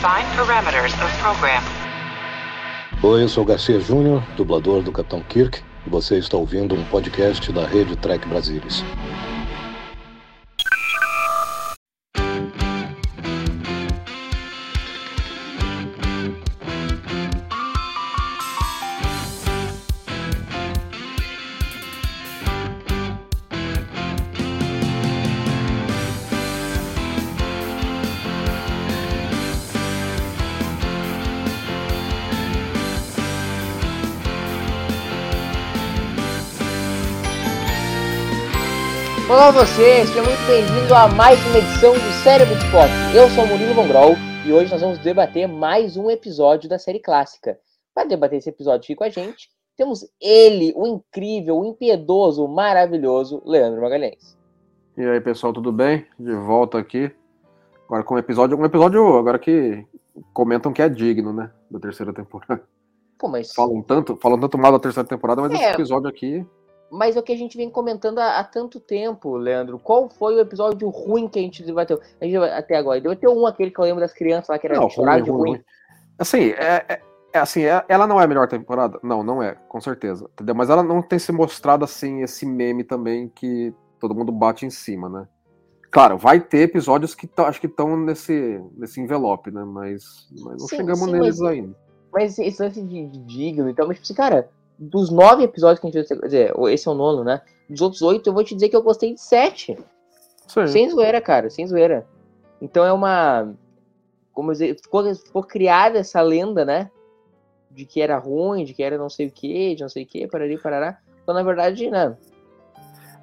Define parameters of program. Oi, eu sou Garcia Júnior, dublador do Capitão Kirk, e você está ouvindo um podcast da rede Trek Brasilis. Você, seja muito bem-vindo a mais uma edição do Cérebro de Pop. Eu sou o Murilo Vongrol e hoje nós vamos debater mais um episódio da série clássica. Para debater esse episódio aqui com a gente, temos ele, o incrível, o impiedoso, o maravilhoso Leandro Magalhães. E aí, pessoal, tudo bem? De volta aqui. Agora com um episódio, um episódio agora que comentam que é digno, né, da terceira temporada. Pô, mas... Falam tanto, falam tanto mal da terceira temporada, mas É. esse episódio aqui mas é o que a gente vem comentando há, há tanto tempo, Leandro. Qual foi o episódio ruim que a gente debateu? A gente até agora. Deu até um aquele que eu lembro das crianças lá que era Não, ruim, ruim, ruim. Assim, é, é- é assim, é- ela não é a melhor temporada? Não, não é, com certeza. Entendeu? Mas ela não tem se mostrado assim, esse meme também que todo mundo bate em cima, né? Claro, vai ter episódios que acho que estão nesse, nesse envelope, né? Mas, mas não Sim, chegamos sim, neles mas- ainda. Mas esse lance de, de digno, então, mas, tipo assim, cara, dos nove episódios que a gente vai quer dizer, esse é o nono, né? Dos outros oito, eu vou te dizer que eu gostei de sete. Sim. Sem zoeira, cara, sem zoeira. Então é uma. Como dizer, ficou, ficou criada essa lenda, né? De que era ruim, de que era não sei o que, de não sei o que, parari, parará. Então, na verdade, né?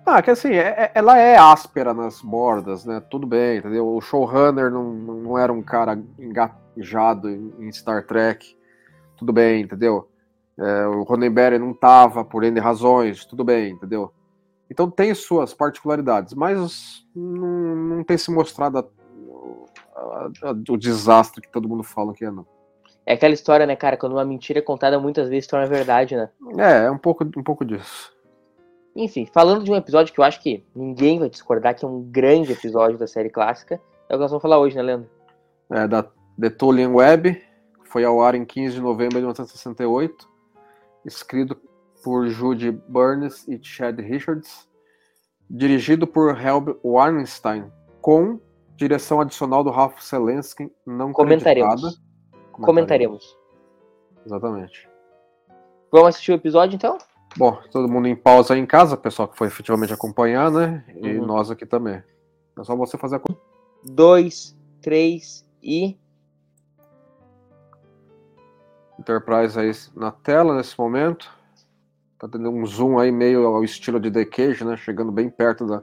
Ah, que assim, é- é- ela é áspera nas bordas, né? Tudo bem, entendeu? O showrunner não, não era um cara engajado em Star Trek. Tudo bem, entendeu? É, o Roddenberry não tava por N razões, tudo bem, entendeu? Então tem suas particularidades, mas não, não tem se mostrado a- a- a- o desastre que todo mundo fala que é, não. É aquela história, né, cara? Quando uma mentira é contada muitas vezes torna verdade, né? É, é um pouco, um pouco disso. Enfim, falando de um episódio que eu acho que ninguém vai discordar, que é um grande episódio da série clássica, é o que nós vamos falar hoje, né, Leandro? é, da The Tullian Web, que foi ao ar em 15 de novembro de 1968, escrito por Judy Burns e Chad Richards, dirigido por Helb Warnstein, com direção adicional do Ralph Selensky, não Comentaremos. creditada. Comentaremos. Exatamente. Vamos assistir o episódio, então? Bom, todo mundo em pausa aí em casa, pessoal que foi efetivamente acompanhar, né? E Uhum. nós aqui também. É só você fazer a. Dois, três e. Enterprise aí na tela nesse momento. Tá tendo um zoom aí meio ao estilo de The Cage, né? Chegando bem perto da,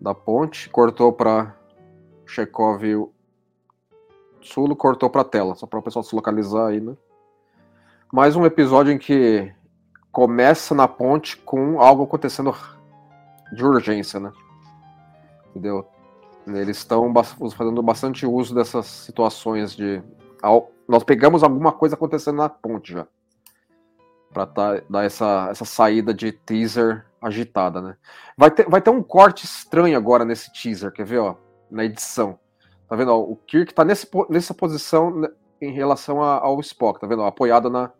da ponte. Cortou para Chekhov e o Sulo, cortou para tela, só para o pessoal se localizar aí, né? Mais um episódio em que começa na ponte com algo acontecendo de urgência, né? Entendeu? Eles estão fazendo bastante uso dessas situações de nós pegamos alguma coisa acontecendo na ponte já. Pra tá- dar essa, essa saída de teaser agitada, né? Vai ter, vai ter um corte estranho agora nesse teaser, quer ver, ó? Na edição. Tá vendo? Ó, o Kirk tá nesse, nessa posição né, em relação a- ao Spock, tá vendo? Apoiado na,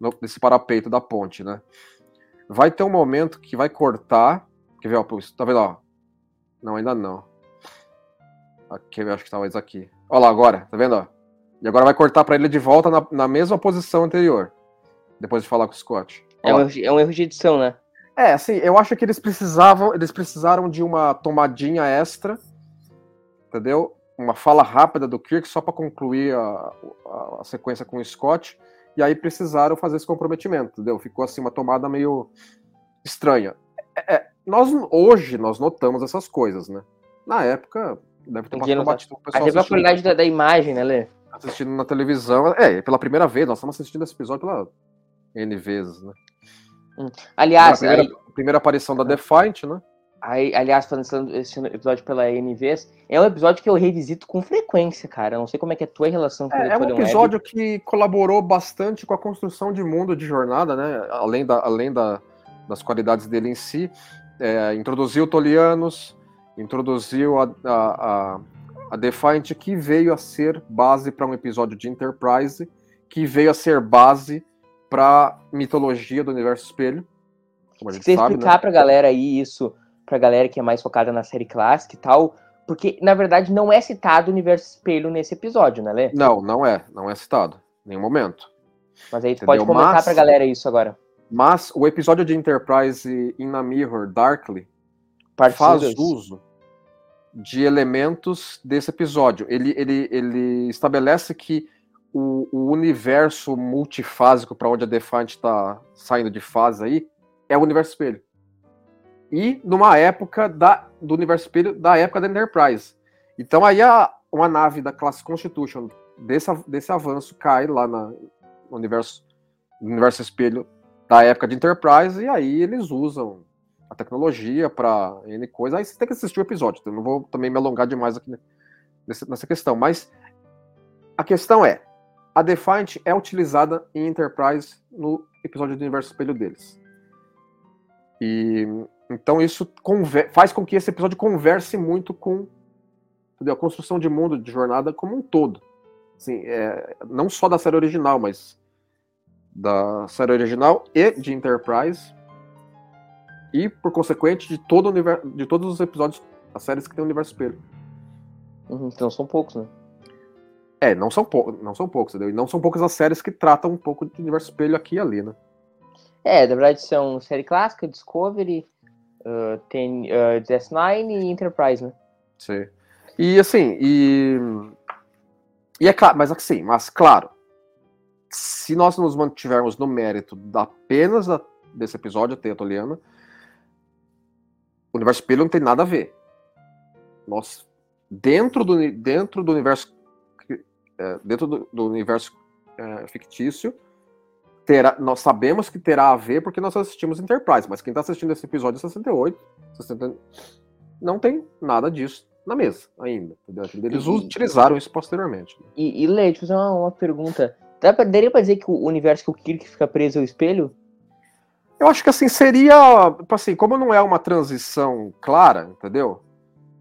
no- nesse parapeito da ponte, né? Vai ter um momento que vai cortar. Quer ver, ó? Tá vendo, ó? Não, ainda não. Aqui, eu acho que talvez aqui. Olha lá agora, tá vendo, ó? E agora vai cortar pra ele de volta na, na mesma posição anterior. Depois de falar com o Scott. É um, erro de- é um erro de edição, né? É, assim, eu acho que eles precisavam, eles precisaram de uma tomadinha extra, entendeu? Uma fala rápida do Kirk só pra concluir a, a- a sequência com o Scott, e aí precisaram fazer esse comprometimento, entendeu? Ficou assim uma tomada meio estranha. É, é, nós hoje nós notamos essas coisas, né? Na época deve ter uma batido A pessoal qualidade da, da imagem, né, Lê? Assistindo na televisão. É, pela primeira vez, nós estamos assistindo esse episódio pela N vezes, né? Aliás, a primeira, aí, primeira aparição da Defiant, né? aí- aliás, falando esse episódio pela NVs, é um episódio que eu revisito com frequência, cara. Eu não sei como é que é a tua relação com o É, é um Web. episódio que colaborou bastante com a construção de mundo de jornada, né? Além, da, além da, das qualidades dele em si. É, introduziu Tolianos, introduziu a, a, a, A Defiant que veio a ser base para um episódio de Enterprise, que veio a ser base para mitologia do universo espelho. Como a gente você sabe, explicar né? pra galera aí isso, pra galera que é mais focada na série clássica e tal, porque na verdade não é citado o universo espelho nesse episódio, né, Lê? Não, não é, não é citado, em nenhum momento. Mas aí tu pode comentar mas, pra galera isso agora. Mas o episódio de Enterprise in a Mirror, Darkly, Parte faz uso de elementos desse episódio. Ele, ele, ele estabelece que o, o universo multifásico para onde a Defiant está saindo de fase aí é o universo espelho. E numa época da, do universo espelho da época da Enterprise. Então aí a, uma nave da classe Constitution desse, desse avanço cai lá na, no universo, universo espelho da época de Enterprise e aí eles usam a tecnologia para N coisa. Aí você tem que assistir o episódio. Então eu não vou também me alongar demais aqui nessa, questão. Mas a questão é: a Defiant é utilizada em Enterprise no episódio do universo espelho deles. E então isso faz com que esse episódio converse muito com entendeu? a construção de mundo de jornada como um todo. Assim, é, não só da série original, mas da série original e de Enterprise e por consequente de todo o universo, de todos os episódios, as séries que tem o universo espelho. Uhum, então são poucos, né? É, não são, pou não são poucos, entendeu? E não são poucas as séries que tratam um pouco de universo espelho aqui e ali, né? É, na verdade são série clássica, Discovery, uh, tem uh, DS9 e Enterprise, né? Sim. E assim, e. E é claro, mas assim, mas claro, se nós nos mantivermos no mérito apenas da, desse episódio, Teatoliana, o universo espelho não tem nada a ver. Nós, dentro do, dentro do universo é, dentro do, do universo é, fictício, terá, nós sabemos que terá a ver porque nós assistimos Enterprise, mas quem está assistindo esse episódio 68, 60, não tem nada disso na mesa ainda. Entendeu? Eles e, utilizaram isso posteriormente. E, e eu fazer uma, uma pergunta. Dá pra, daria pra dizer que o universo que o Kirk fica preso é o espelho? Eu acho que assim, seria. Tipo assim, como não é uma transição clara, entendeu?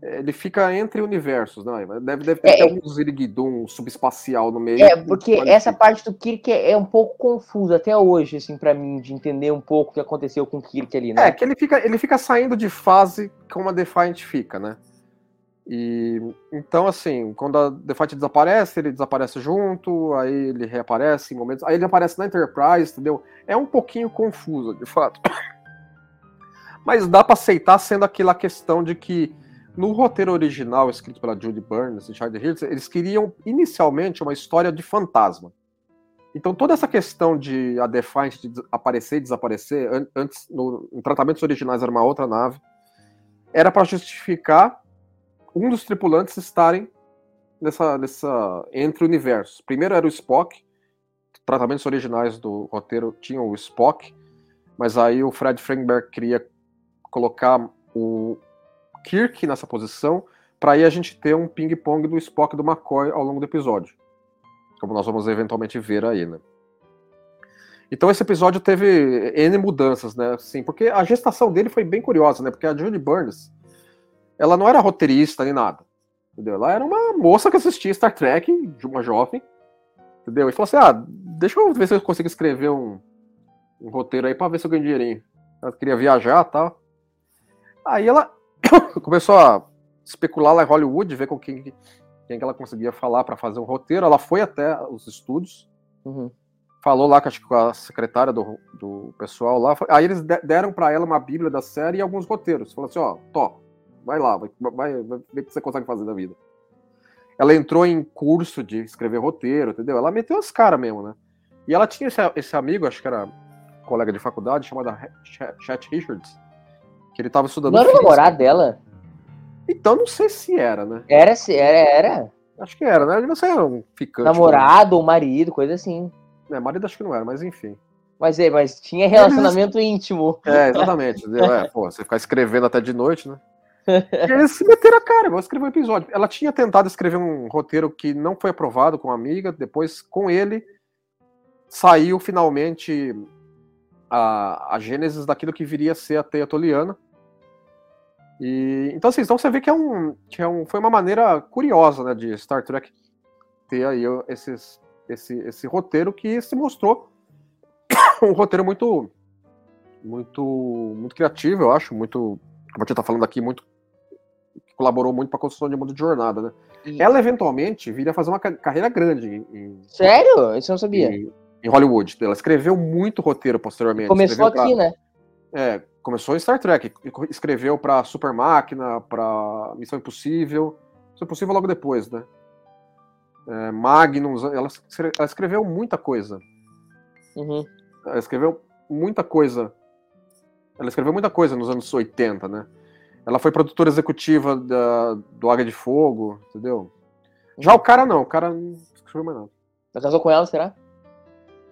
ele fica entre universos, né? Deve, deve ter é, algum ziriguidum subespacial no meio. É, porque essa parte do Kirk é, é, um pouco confusa até hoje, assim, para mim, de entender um pouco o que aconteceu com o Kirk ali, né? É, que ele fica, ele fica saindo de fase como a Defiant fica, né? E então, assim, quando a Defiant desaparece, ele desaparece junto, aí ele reaparece em momentos. Aí ele aparece na Enterprise, entendeu? É um pouquinho confuso, de fato. Mas dá para aceitar sendo aquela questão de que no roteiro original, escrito pela Judy Burns e Charlie Hirtz, eles queriam inicialmente uma história de fantasma. Então, toda essa questão de a Defiant de aparecer e desaparecer, antes, no, em tratamentos originais era uma outra nave, era para justificar um dos tripulantes estarem nessa, nessa entre universos. Primeiro era o Spock, tratamentos originais do roteiro tinham o Spock, mas aí o Fred Frankberg queria colocar o Kirk nessa posição, para aí a gente ter um ping-pong do Spock e do McCoy ao longo do episódio. Como nós vamos eventualmente ver aí, né? Então esse episódio teve N mudanças, né? Assim, porque a gestação dele foi bem curiosa, né? Porque a Judy Burns, ela não era roteirista nem nada. Entendeu? Ela era uma moça que assistia Star Trek, de uma jovem. Entendeu? E falou assim: ah, deixa eu ver se eu consigo escrever um, um roteiro aí pra ver se eu ganho dinheirinho. Ela queria viajar e tal. Aí ela começou a especular lá em Hollywood, ver com quem, quem que ela conseguia falar para fazer um roteiro. Ela foi até os estúdios, uhum. falou lá acho, com a secretária do, do pessoal lá. Aí eles deram para ela uma bíblia da série e alguns roteiros. Falou assim: ó, tó, vai lá, vai, vai, vai ver o que você consegue fazer da vida. Ela entrou em curso de escrever roteiro, entendeu? Ela meteu as caras mesmo, né? E ela tinha esse, esse amigo, acho que era colega de faculdade, chamado Chet Richards, que ele tava estudando. Não era o namorado dela? Então não sei se era, né? Era, se era, era. Acho que era, né? Ele não sei, era um ficante. Namorado ou marido, coisa assim. É, marido acho que não era, mas enfim. Mas, é, mas tinha relacionamento Eles... íntimo. É, exatamente. é, pô, você ficar escrevendo até de noite, né? Eles se meteram a cara, vou escrever um episódio. Ela tinha tentado escrever um roteiro que não foi aprovado com uma amiga, depois com ele saiu finalmente a, a gênesis daquilo que viria a ser a teia toliana, E, então, assim, então você vê que, é um, que é um, foi uma maneira curiosa né, de Star Trek ter aí esses, esse, esse roteiro que se mostrou um roteiro muito, muito, muito criativo, eu acho, muito, como a gente tá falando aqui, muito colaborou muito para a construção de mundo de jornada, né? E... Ela eventualmente viria a fazer uma carreira grande em, Sério? Isso eu não sabia. Em, em Hollywood. Ela escreveu muito roteiro posteriormente. Começou aqui, pra... né? É, começou em Star Trek. Escreveu para Super Máquina, para Missão Impossível. Missão Impossível logo depois, né? É, Magnus. Ela, ela escreveu muita coisa. Uhum. Ela escreveu muita coisa. Ela escreveu muita coisa nos anos 80, né? Ela foi produtora executiva da, do Águia de Fogo, entendeu? Já o cara não, o cara não escreveu mais nada. Já casou com ela, será?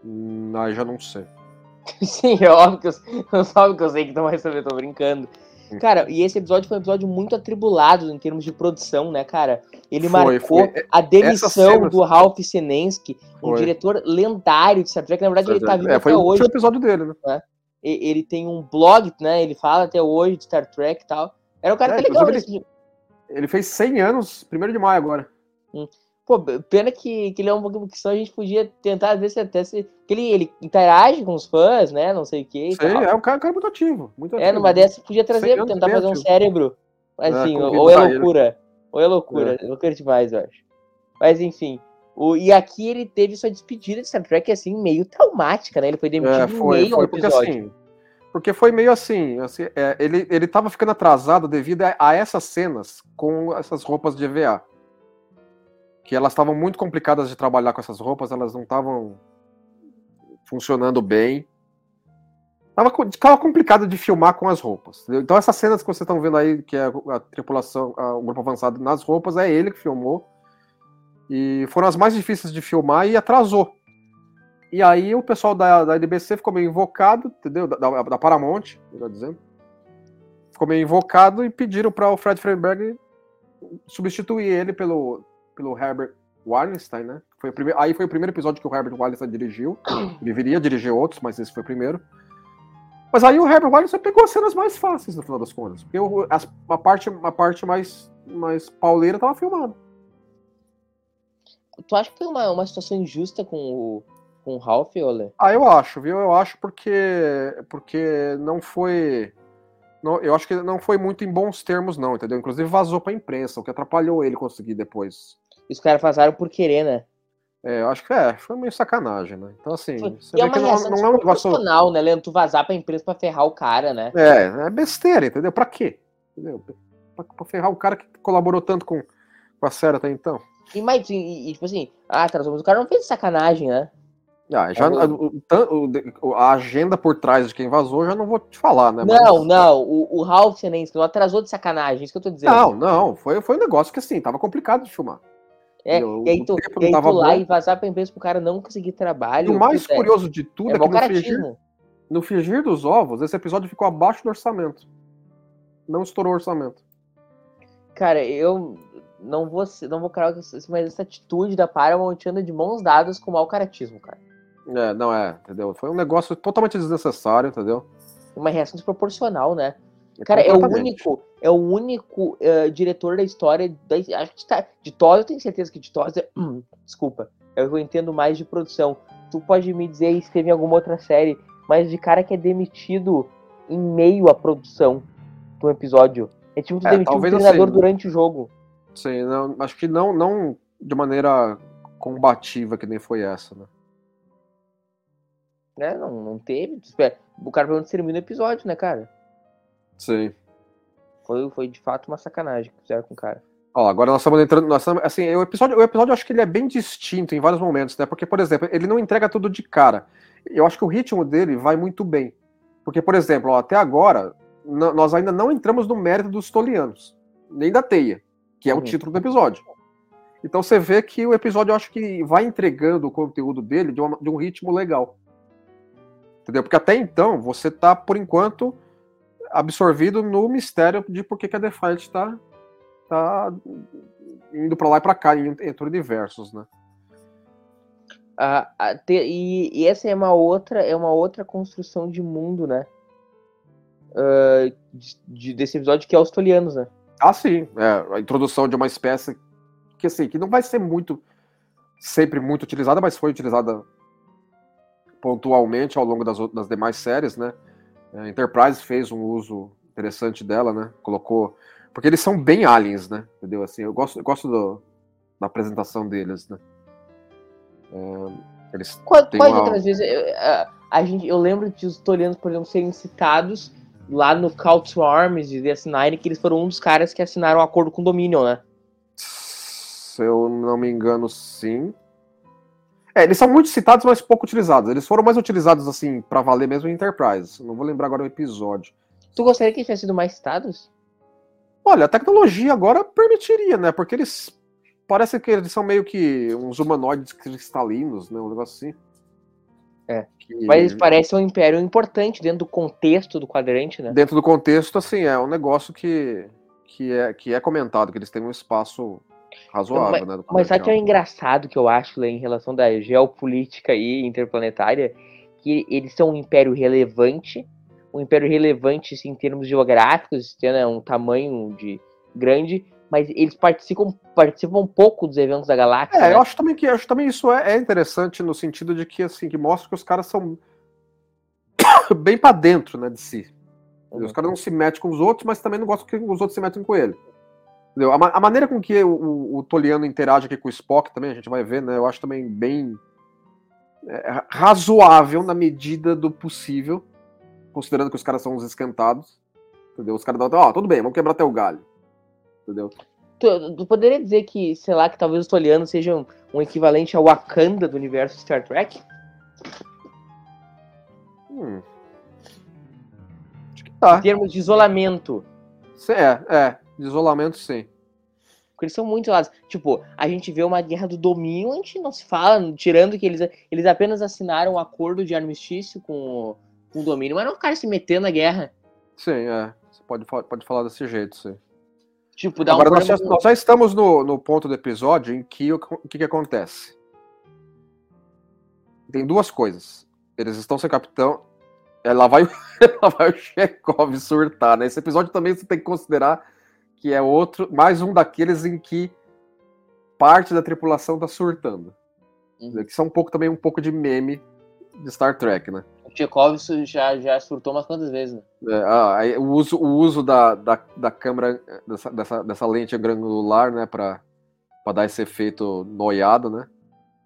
Hum, aí já não sei. Sim, é óbvio que eu, sabe que eu sei que não vai saber, tô brincando. Hum. Cara, e esse episódio foi um episódio muito atribulado em termos de produção, né, cara? Ele foi, marcou foi. a demissão cena... do Ralph Senensky, um diretor lendário de Star Trek. Na verdade, ele tá vivo é, até hoje. Foi o episódio dele, né? É. Ele tem um blog, né? Ele fala até hoje de Star Trek e tal. Era um cara é, que legal. Ele, ele fez 100 anos, primeiro de maio agora. Hum. Pô, pena que, que ele é um pouquinho que só a gente podia tentar ver se até se. Que ele, ele interage com os fãs, né? Não sei o quê. Sei, é um cara, cara muito ativo. Muito é, numa dessas podia trazer, tentar fazer um cérebro. Mas, é, enfim, é, ou é loucura. Ou é loucura. É. Loucura demais, eu acho. Mas enfim. O, e aqui ele teve sua despedida de Star Trek, assim, meio traumática, né? Ele foi demitido é, foi, no meio foi, porque, assim, porque foi meio assim, assim é, ele, ele tava ficando atrasado devido a, a, essas cenas com essas roupas de EVA. Que elas estavam muito complicadas de trabalhar com essas roupas, elas não estavam funcionando bem. Tava, tava complicado de filmar com as roupas. Então essas cenas que vocês estão vendo aí, que é a, a tripulação, a, o grupo avançado nas roupas, é ele que filmou. E foram as mais difíceis de filmar e atrasou. E aí o pessoal da, da NBC ficou meio invocado, entendeu? Da, da, Paramount, melhor dizendo. Ficou meio invocado e pediram para o Fred Freiberg substituir ele pelo, pelo Herbert Wallenstein, né? Foi o primeiro, aí foi o primeiro episódio que o Herbert Wallenstein dirigiu. Ele viria dirigir outros, mas esse foi o primeiro. Mas aí o Herbert Wallenstein pegou as cenas mais fáceis no final das contas. Porque o, a, a, parte, a parte mais, mais pauleira estava filmada. Tu acha que foi uma, uma situação injusta com o, com o Ralph, Ole? Ah, eu acho, viu? Eu acho porque porque não foi não, eu acho que não foi muito em bons termos não, entendeu? Inclusive vazou para imprensa, o que atrapalhou ele conseguir depois. Os caras vazaram por querer, né? É, eu acho que é, foi meio sacanagem, né? Então, assim, foi. você e é uma que não, não é um negócio. né, Leandro? Tu vazar pra imprensa pra ferrar o cara, né? É, é besteira, entendeu? Pra quê? Entendeu? Pra, pra ferrar o cara que colaborou tanto com, com a série até então. E mais, e, e, tipo assim, ah, o cara não fez sacanagem, né? Ah, já, a, a, agenda por trás de quem vazou, já não vou te falar, né? Não, mas... não, o, o Ralph Senensky não atrasou de sacanagem, isso que eu tô dizendo. Não, não, foi, foi um negócio que assim, tava complicado de filmar. É, e aí tu, e aí tu lá e vazar pra empresa pro cara não conseguir trabalho. E o mais é, curioso de tudo é, é que no frigir, no frigir dos ovos, esse episódio ficou abaixo do orçamento. Não estourou o orçamento. Cara, eu não vou, não vou carar, mas essa atitude da Paramount anda de mãos dadas com o mau caratismo, cara. É, não é, entendeu? Foi um negócio totalmente desnecessário, entendeu? Uma reação desproporcional, né? Cara, é o único, é o único uh, diretor da história da, acho que tá, de TOS, eu tenho certeza que de TOS é, hum, desculpa, eu entendo mais de produção. Tu pode me dizer se teve alguma outra série, mas de cara que é demitido em meio à produção do episódio. É tipo tu é, demitir um treinador assim, durante o jogo. Sim, não, acho que não, não de maneira combativa que nem foi essa, né? Né? Não, não teve. O cara pelo menos termina o episódio, né, cara? Sim. Foi, foi de fato uma sacanagem que fizeram com o cara. Ó, agora nós estamos entrando. Nós estamos, assim, o episódio, o episódio eu acho que ele é bem distinto em vários momentos, né? Porque, por exemplo, ele não entrega tudo de cara. Eu acho que o ritmo dele vai muito bem. Porque, por exemplo, ó, até agora, nós ainda não entramos no mérito dos tolianos, nem da teia, que é uhum. o título do episódio. Então você vê que o episódio eu acho que vai entregando o conteúdo dele de, uma, de um ritmo legal. Entendeu? Porque até então você tá, por enquanto, absorvido no mistério de por que, a Defiant tá, tá indo para lá e para cá entre universos, né? Ah, e, e, essa é uma outra é uma outra construção de mundo, né? uh, de, desse episódio, que é os Tolianos, né? Ah, sim. É, a introdução de uma espécie que, assim, que não vai ser muito, sempre muito utilizada, mas foi utilizada pontualmente ao longo das, das demais séries, né? A Enterprise fez um uso interessante dela, né? Colocou. Porque eles são bem aliens, né? Entendeu? Assim, eu gosto, eu gosto do, da apresentação deles, né? É, eles Qual, quais uma... outras vezes? Eu, a, gente, eu lembro de os Tolianos, por exemplo, serem citados lá no Call to Arms de DS9, que eles foram um dos caras que assinaram o um acordo com o Dominion, né? Se eu não me engano, sim. É, eles são muito citados, mas pouco utilizados. Eles foram mais utilizados, assim, para valer mesmo em Enterprise. Não vou lembrar agora o episódio. Tu gostaria que eles tivessem sido mais citados? Olha, a tecnologia agora permitiria, né? Porque eles. Parece que eles são meio que uns humanoides cristalinos, né? Um negócio assim. É. Que... Mas eles parecem um império importante dentro do contexto do quadrante, né? Dentro do contexto, assim, é um negócio que, que, é, que é comentado, que eles têm um espaço razoável, mas, né? Mas sabe que é engraçado que eu acho Lê, em relação da geopolítica aí interplanetária? Que eles são um império relevante, um império relevante assim, em termos geográficos, tendo né, um tamanho de grande, mas eles participam, participam um pouco dos eventos da galáxia. É, né? eu acho também que acho também isso é, é, interessante no sentido de que assim que mostra que os caras são bem para dentro, né, de si. Uhum. Os caras não se metem com os outros, mas também não gostam que os outros se metem com ele. A, ma a, maneira com que o, o, o, Toliano interage aqui com o Spock também, a gente vai ver, né? Eu acho também bem é, razoável na medida do possível, considerando que os caras são uns esquentados. Entendeu? Os caras dão, ó, oh, tudo bem, vamos quebrar até o galho. Entendeu? Tu, tu, poderia dizer que, sei lá, que talvez os Tolianos sejam um equivalente ao Wakanda do universo Star Trek? Hum. Acho que tá. Em termos de isolamento. É, é. De isolamento, sim. Porque eles são muito isolados. Tipo, a gente vê uma guerra do domínio, a gente não se fala, tirando que eles, eles apenas assinaram um acordo de armistício com, com o domínio, mas não ficaram se metendo na guerra. Sim, é. Você pode, pode falar desse jeito, sim. Tipo, dá Agora, um nós, já, nós já estamos no, no ponto do episódio em que o que, que acontece? Tem duas coisas. Eles estão sem capitão. É, lá vai, lá vai o Chekhov surtar, né? Esse episódio também você tem que considerar que é outro, mais um daqueles em que parte da tripulação tá surtando. Uhum. Que são um pouco também um pouco de meme de Star Trek, né? O Chekhov já, já surtou umas quantas vezes, né? É, ah, o uso, o uso da, da, da câmera, dessa, dessa, dessa lente granular, né, pra, pra dar esse efeito noiado, né?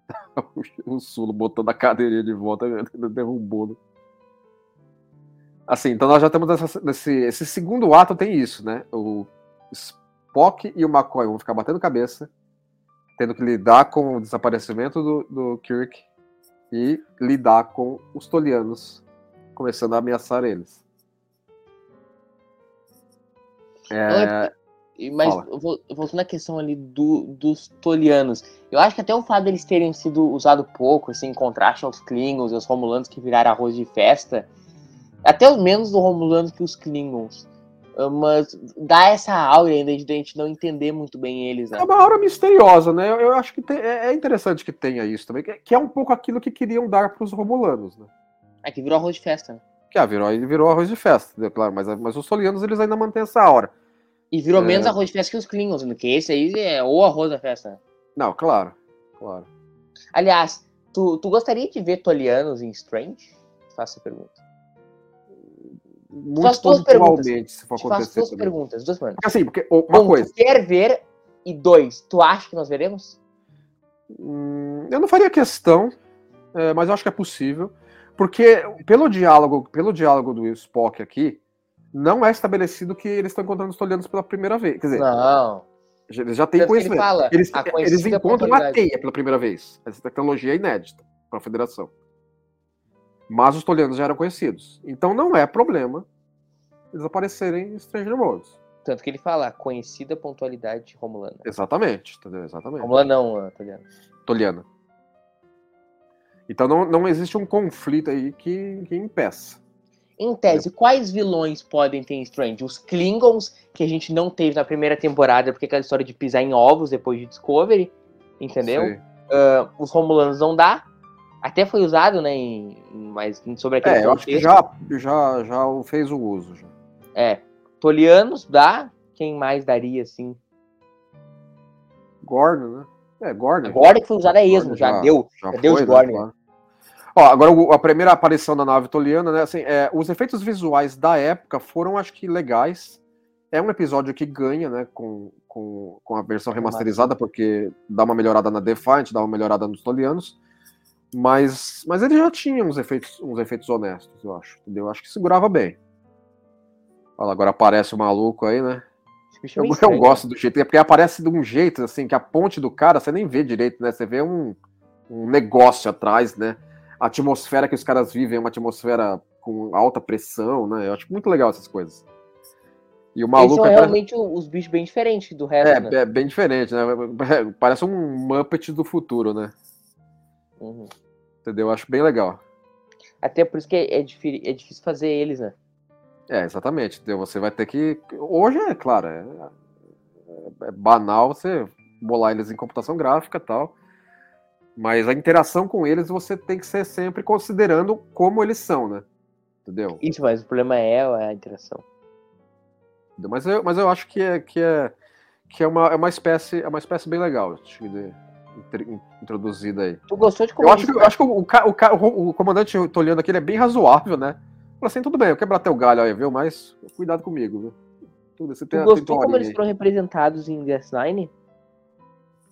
o Sulo botando a cadeirinha de volta, derrubou. Né? Assim, então nós já temos essa, nesse esse segundo ato tem isso, né? O Spock e o McCoy vão ficar batendo cabeça, tendo que lidar com o desaparecimento do, do Kirk e lidar com os Tolianos começando a ameaçar eles. É... Mas voltando à questão ali do, dos Tolianos, eu acho que até o fato deles terem sido usados pouco, assim, em contraste aos Klingons e aos Romulanos que viraram arroz de festa, até os menos do Romulanos que os Klingons, mas dá essa aura ainda de a gente não entender muito bem eles. Né? É uma aura misteriosa, né? Eu, eu acho que tem, é, é interessante que tenha isso também, que, que, é um pouco aquilo que queriam dar para os romulanos, né? É que virou arroz de festa. Né? Que ah, virou, virou arroz de festa, né? claro, mas, mas os solianos eles ainda mantêm essa aura. E virou é... menos arroz de festa que os Klingons, né? que esse aí é o arroz da festa. Não, claro, claro. Aliás, tu, tu gostaria de ver tolianos em Strange? Faça a pergunta muito duas perguntas. se for acontecer. Faço duas também. perguntas, duas perguntas. Assim, porque uma um, coisa. Quer ver e dois, tu acha que nós veremos? Hum, eu não faria questão, é, mas eu acho que é possível, porque pelo diálogo, pelo diálogo do Spock aqui, não é estabelecido que eles estão encontrando os Tolianos pela primeira vez. Quer dizer, não. Eles já têm conhecimento. Ele fala, eles, eles encontram a teia pela primeira vez. Essa tecnologia é inédita para a Federação. Mas os tolianos já eram conhecidos. Então não é problema eles aparecerem em Stranger Worlds. Tanto que ele fala, conhecida pontualidade romulana. Exatamente, entendeu? Exatamente. Romulana não, Toliana. Toliana. Então não, não existe um conflito aí que, que impeça. Em tese, quais vilões podem ter em Strange? Os Klingons, que a gente não teve na primeira temporada, porque aquela história de pisar em ovos depois de Discovery, entendeu? Uh, os Romulanos não dá. Até foi usado, né? Em, mas sobre aquele. É, eu acho que já, já, já fez o uso. Já. É. Tolianos dá. Quem mais daria, assim? Gordon, né? É, Gordon. Agora que foi usado é esmo, já, já- deu. Já Já deu de né, Gordon. claro. Ó, agora a primeira aparição da nave toliana, né? Assim, é, os efeitos visuais da época foram, acho que, legais. É um episódio que ganha, né? Com, com, com a versão remasterizada, porque dá uma melhorada na Defiant, dá uma melhorada nos tolianos. Mas, mas ele já tinha uns efeitos, uns efeitos honestos, eu acho. Entendeu? Eu acho que segurava bem. Olha agora aparece o maluco aí, né? É Eu, eu gosto do jeito, é porque aparece de um jeito, assim, que a ponte do cara você nem vê direito, né? Você vê um, um negócio atrás, né? A atmosfera que os caras vivem é uma atmosfera com alta pressão, né? Eu acho muito legal essas coisas. E o Eles maluco são é, realmente os bichos bem diferentes do resto, né? é, é bem diferente, né? Parece um Muppet do futuro, né? Uhum. Entendeu? Eu acho bem legal. Até por isso que é, é difí- é difícil fazer eles, né? É, exatamente. Entendeu? Você vai ter que. Hoje é, claro, é, é banal você bolar eles em computação gráfica e tal. Mas a interação com eles você tem que ser sempre considerando como eles são, né? Entendeu? Isso, mas o problema é a interação. Mas eu, mas eu acho que é, que é, que é, uma, é uma espécie é uma espécie bem legal de- introduzida aí. Tu gostou de Eu como acho que, eu acho que o, o, o, o comandante eu tô olhando aqui ele é bem razoável, né? Fala assim, tudo bem, eu quebrar teu galho aí, viu? Mas cuidado comigo, viu? Tudo, você Tu tem, tem gostou tua como eles aí. foram representados em DS9?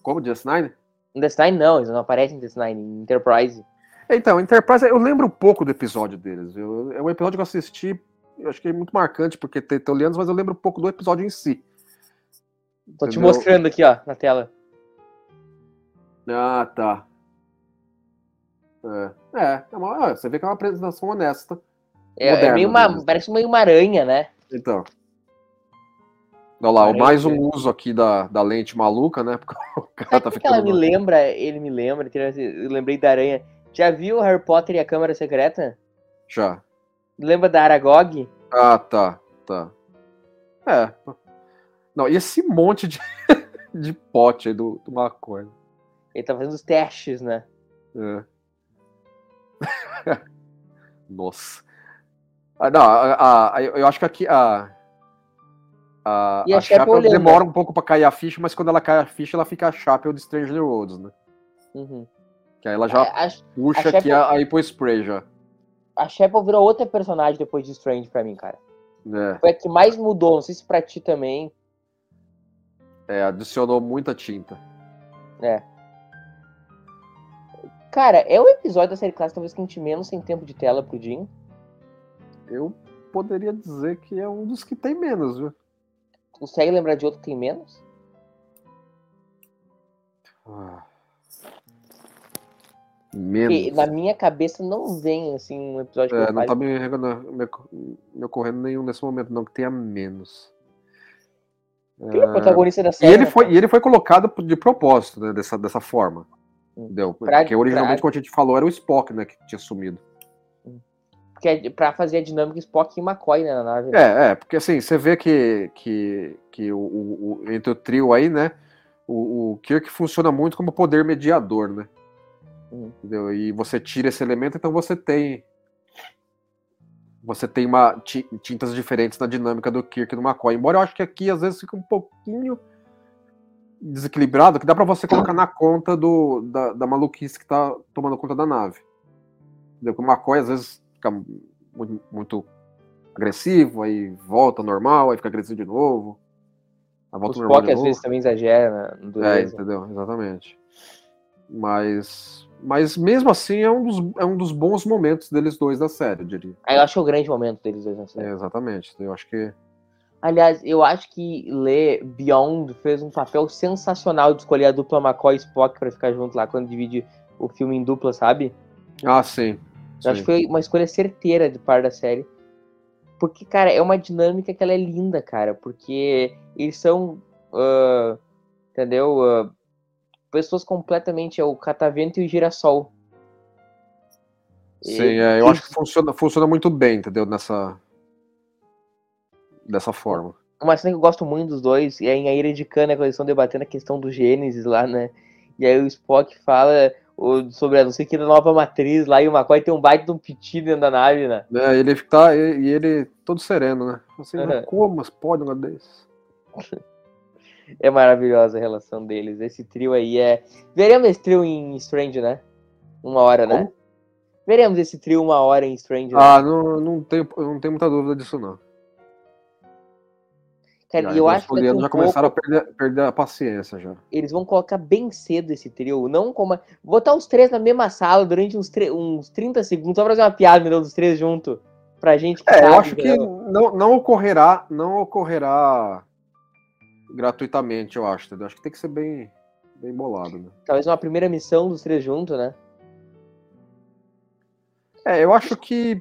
Como, Just Nine? Em DS9 não, eles não aparecem em DS9, em Enterprise. Então, Enterprise, eu lembro um pouco do episódio deles. Eu, é um episódio que eu assisti, eu acho que é muito marcante, porque tem Tolianos, mas eu lembro um pouco do episódio em si. Tô te Entendeu? mostrando aqui, ó, na tela. Ah, tá. É, é, é uma- ah, você vê que é uma apresentação honesta. É, é Moderno meio uma, deles. parece meio uma aranha, né? Então. Olha lá, Parece, mais um uso aqui da, da lente maluca, né? Porque o cara tá o que que ela ficando. me lembra? Ele me lembra, eu lembrei da aranha. Já viu Harry Potter e a Câmara Secreta? Já. Lembra da Aragog? Ah, tá, tá. É. Não, e esse monte de, de pote aí do, do McCoy. Ele tá fazendo os testes, né? É. Nossa. Ah, não, a- a- eu acho que aqui a. A, E a a Chapel Chapel demora um pouco pra cair a ficha, mas quando ela cai a ficha, ela fica a Chapel de Stranger Worlds, né? Uhum. Que aí ela já A, puxa aqui Chapel- a, a Hypo Spray já. a Chapel virou outra personagem depois de Strange pra mim, cara. É, Foi a que mais mudou, não sei se pra ti também. é, adicionou muita tinta. Cara, é o episódio da série clássica talvez que a gente menos tem tempo de tela pro Jim. Eu poderia dizer que é um dos que tem menos, viu? Consegue lembrar de outro que tem menos? Ah. Porque Menos. na minha cabeça não vem, assim, um episódio É, que eu não tá me, me, me- ocorrendo nenhum nesse momento, não, que tenha menos. Quem é o protagonista da E série? ele né, foi, e ele foi colocado de propósito, né, dessa, dessa forma. Entendeu? Pra- Porque originalmente, pra- como a gente falou, era o Spock, né, que tinha sumido. Porque é pra fazer a dinâmica Spock e McCoy né, na nave. né? É, é, porque assim, você vê que, que, que o, o- o- entre o trio aí, né, o, o Kirk funciona muito como poder mediador, né? Hum. Entendeu? E você tira esse elemento, então você tem. Você tem uma, ti- tintas diferentes na dinâmica do Kirk e do McCoy. Embora eu acho que aqui às vezes fica um pouquinho desequilibrado, que dá pra você colocar na conta do, da, da maluquice que tá tomando conta da nave. Entendeu? Porque o McCoy às vezes fica muito, muito agressivo, aí volta normal, aí fica agressivo de novo. Aí O volta ao normal Spock às vezes também exagera no É, entendeu? Exatamente. Mas, mas mesmo assim é um, dos, é um dos bons momentos deles dois da série, eu diria. Aí eu acho que é o grande momento deles dois na É, série. exatamente. Eu acho que. Aliás, eu acho que Lê Beyond fez um papel sensacional de escolher a dupla McCoy e Spock pra ficar junto lá quando divide o filme em dupla, sabe? Ah, sim. Eu acho sim. que foi uma escolha certeira de par da série. Porque, cara, é uma dinâmica que ela é linda, cara. Porque eles são. ah, entendeu? Ah, pessoas completamente. É o catavento e o girassol. Sim, E- é, eu acho que funciona, funciona muito bem, entendeu? Nessa. Dessa forma. Uma cena que eu gosto muito dos dois é em A Ira de Cana, quando eles estão debatendo a questão do Gênesis lá, né? E aí o Spock fala sobre a não sei que nova matriz lá e o McCoy tem um baita de um piti dentro da nave, né? É, ele tá, e ele todo sereno, né? Assim, Uhum. como mas pode um negócio desse? É maravilhosa a relação deles. Esse trio aí é. Veremos esse trio em Strange, né? Uma hora, né? Como? Veremos esse trio uma hora em Strange. né? Ah, não, não, tenho, não tenho muita dúvida disso, não. Cara, Já, eu os acho que já pouco começaram a perder, perder a paciência já. eles vão colocar bem cedo esse trio. Não como. Botar os três na mesma sala durante uns, tre... uns 30 segundos, só pra fazer uma piada, entendeu? Dos três junto. Pra gente É, sabe, eu acho que não, não ocorrerá, não ocorrerá gratuitamente, eu acho, entendeu? Acho que tem que ser bem, bem bolado, né? Talvez uma primeira missão dos três juntos, né? É, eu acho que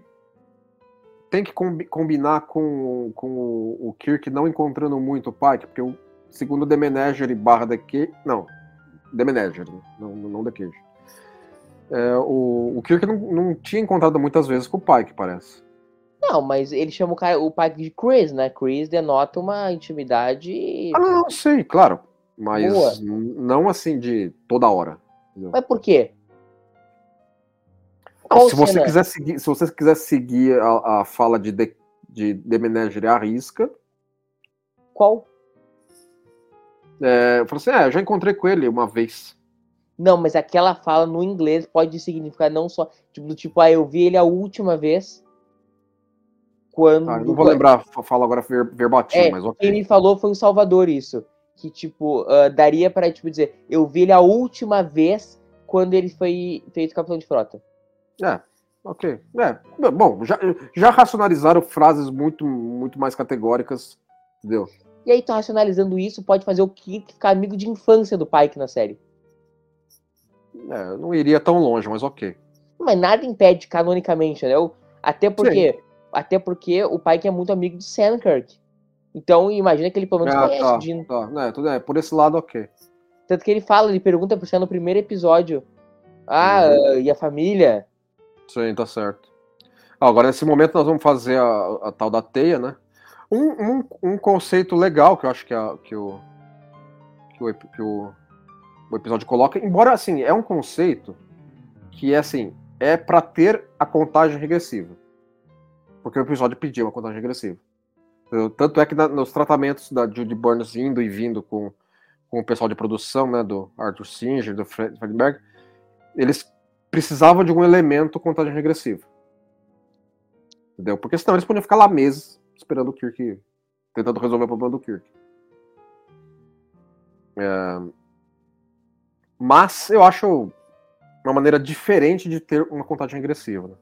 tem que combi- combinar com, com o o Kirk não encontrando muito o Pike, porque o segundo The Menagerie barra The Cage, não, The Menagerie, né? não, não The Cage. É, o, o Kirk não, não tinha encontrado muitas vezes com o Pike, parece. Não, mas ele chama o, cara, o pai de Chris, né? Chris denota uma intimidade. Ah, não, não, sei, claro, mas Boa. não assim de toda hora. Mas por quê? Qual se você quiser seguir, se você quiser seguir a, a fala de de Menagerie à risca, Qual? é, eu falo assim, é, eu já encontrei com ele uma vez. Não, mas aquela fala no inglês pode significar não só. Tipo, tipo, ah, eu vi ele a última vez. Quando. Ah, não vou lembrar, fa- falo agora ver, verbatim, É, mas ok. Quem me falou foi o Salvador, isso. Que, tipo, ah, daria pra, tipo, dizer, eu vi ele a última vez quando ele foi feito capitão de frota. É, ok. É, bom, já, já racionalizaram frases muito, muito mais categóricas, entendeu? E aí, tô racionalizando isso, pode fazer o Kirk ficar amigo de infância do Pike na série. É, eu não iria tão longe, mas ok. Mas nada impede canonicamente, né? Até porque, até porque o Pike é muito amigo de Sam Kirk. Então, imagina que ele pelo menos Ah, conhece tá, o Dino. tá. É, tudo, é, por esse lado, ok. Tanto que ele fala, ele pergunta pro Sam no primeiro episódio. Ah, Uhum. ah, e a família? Sim, tá certo. Ah, agora, nesse momento, nós vamos fazer a, a tal da teia, né? Um, um, um conceito legal que eu acho que, a- que, o, que, o, que o, o episódio coloca, embora, assim, é um conceito que é, assim, é para ter a contagem regressiva. Porque o episódio pediu uma contagem regressiva. Entendeu? Tanto é que na- nos tratamentos da Judy Burns indo e vindo com, com o pessoal de produção, né, do Arthur Singer, do Fred Fredberg, eles precisavam de um elemento contagem regressiva. Entendeu? Porque senão eles podiam ficar lá meses esperando o Kirk, tentando resolver o problema do Kirk. É, Mas eu acho uma maneira diferente de ter uma contagem regressiva. né?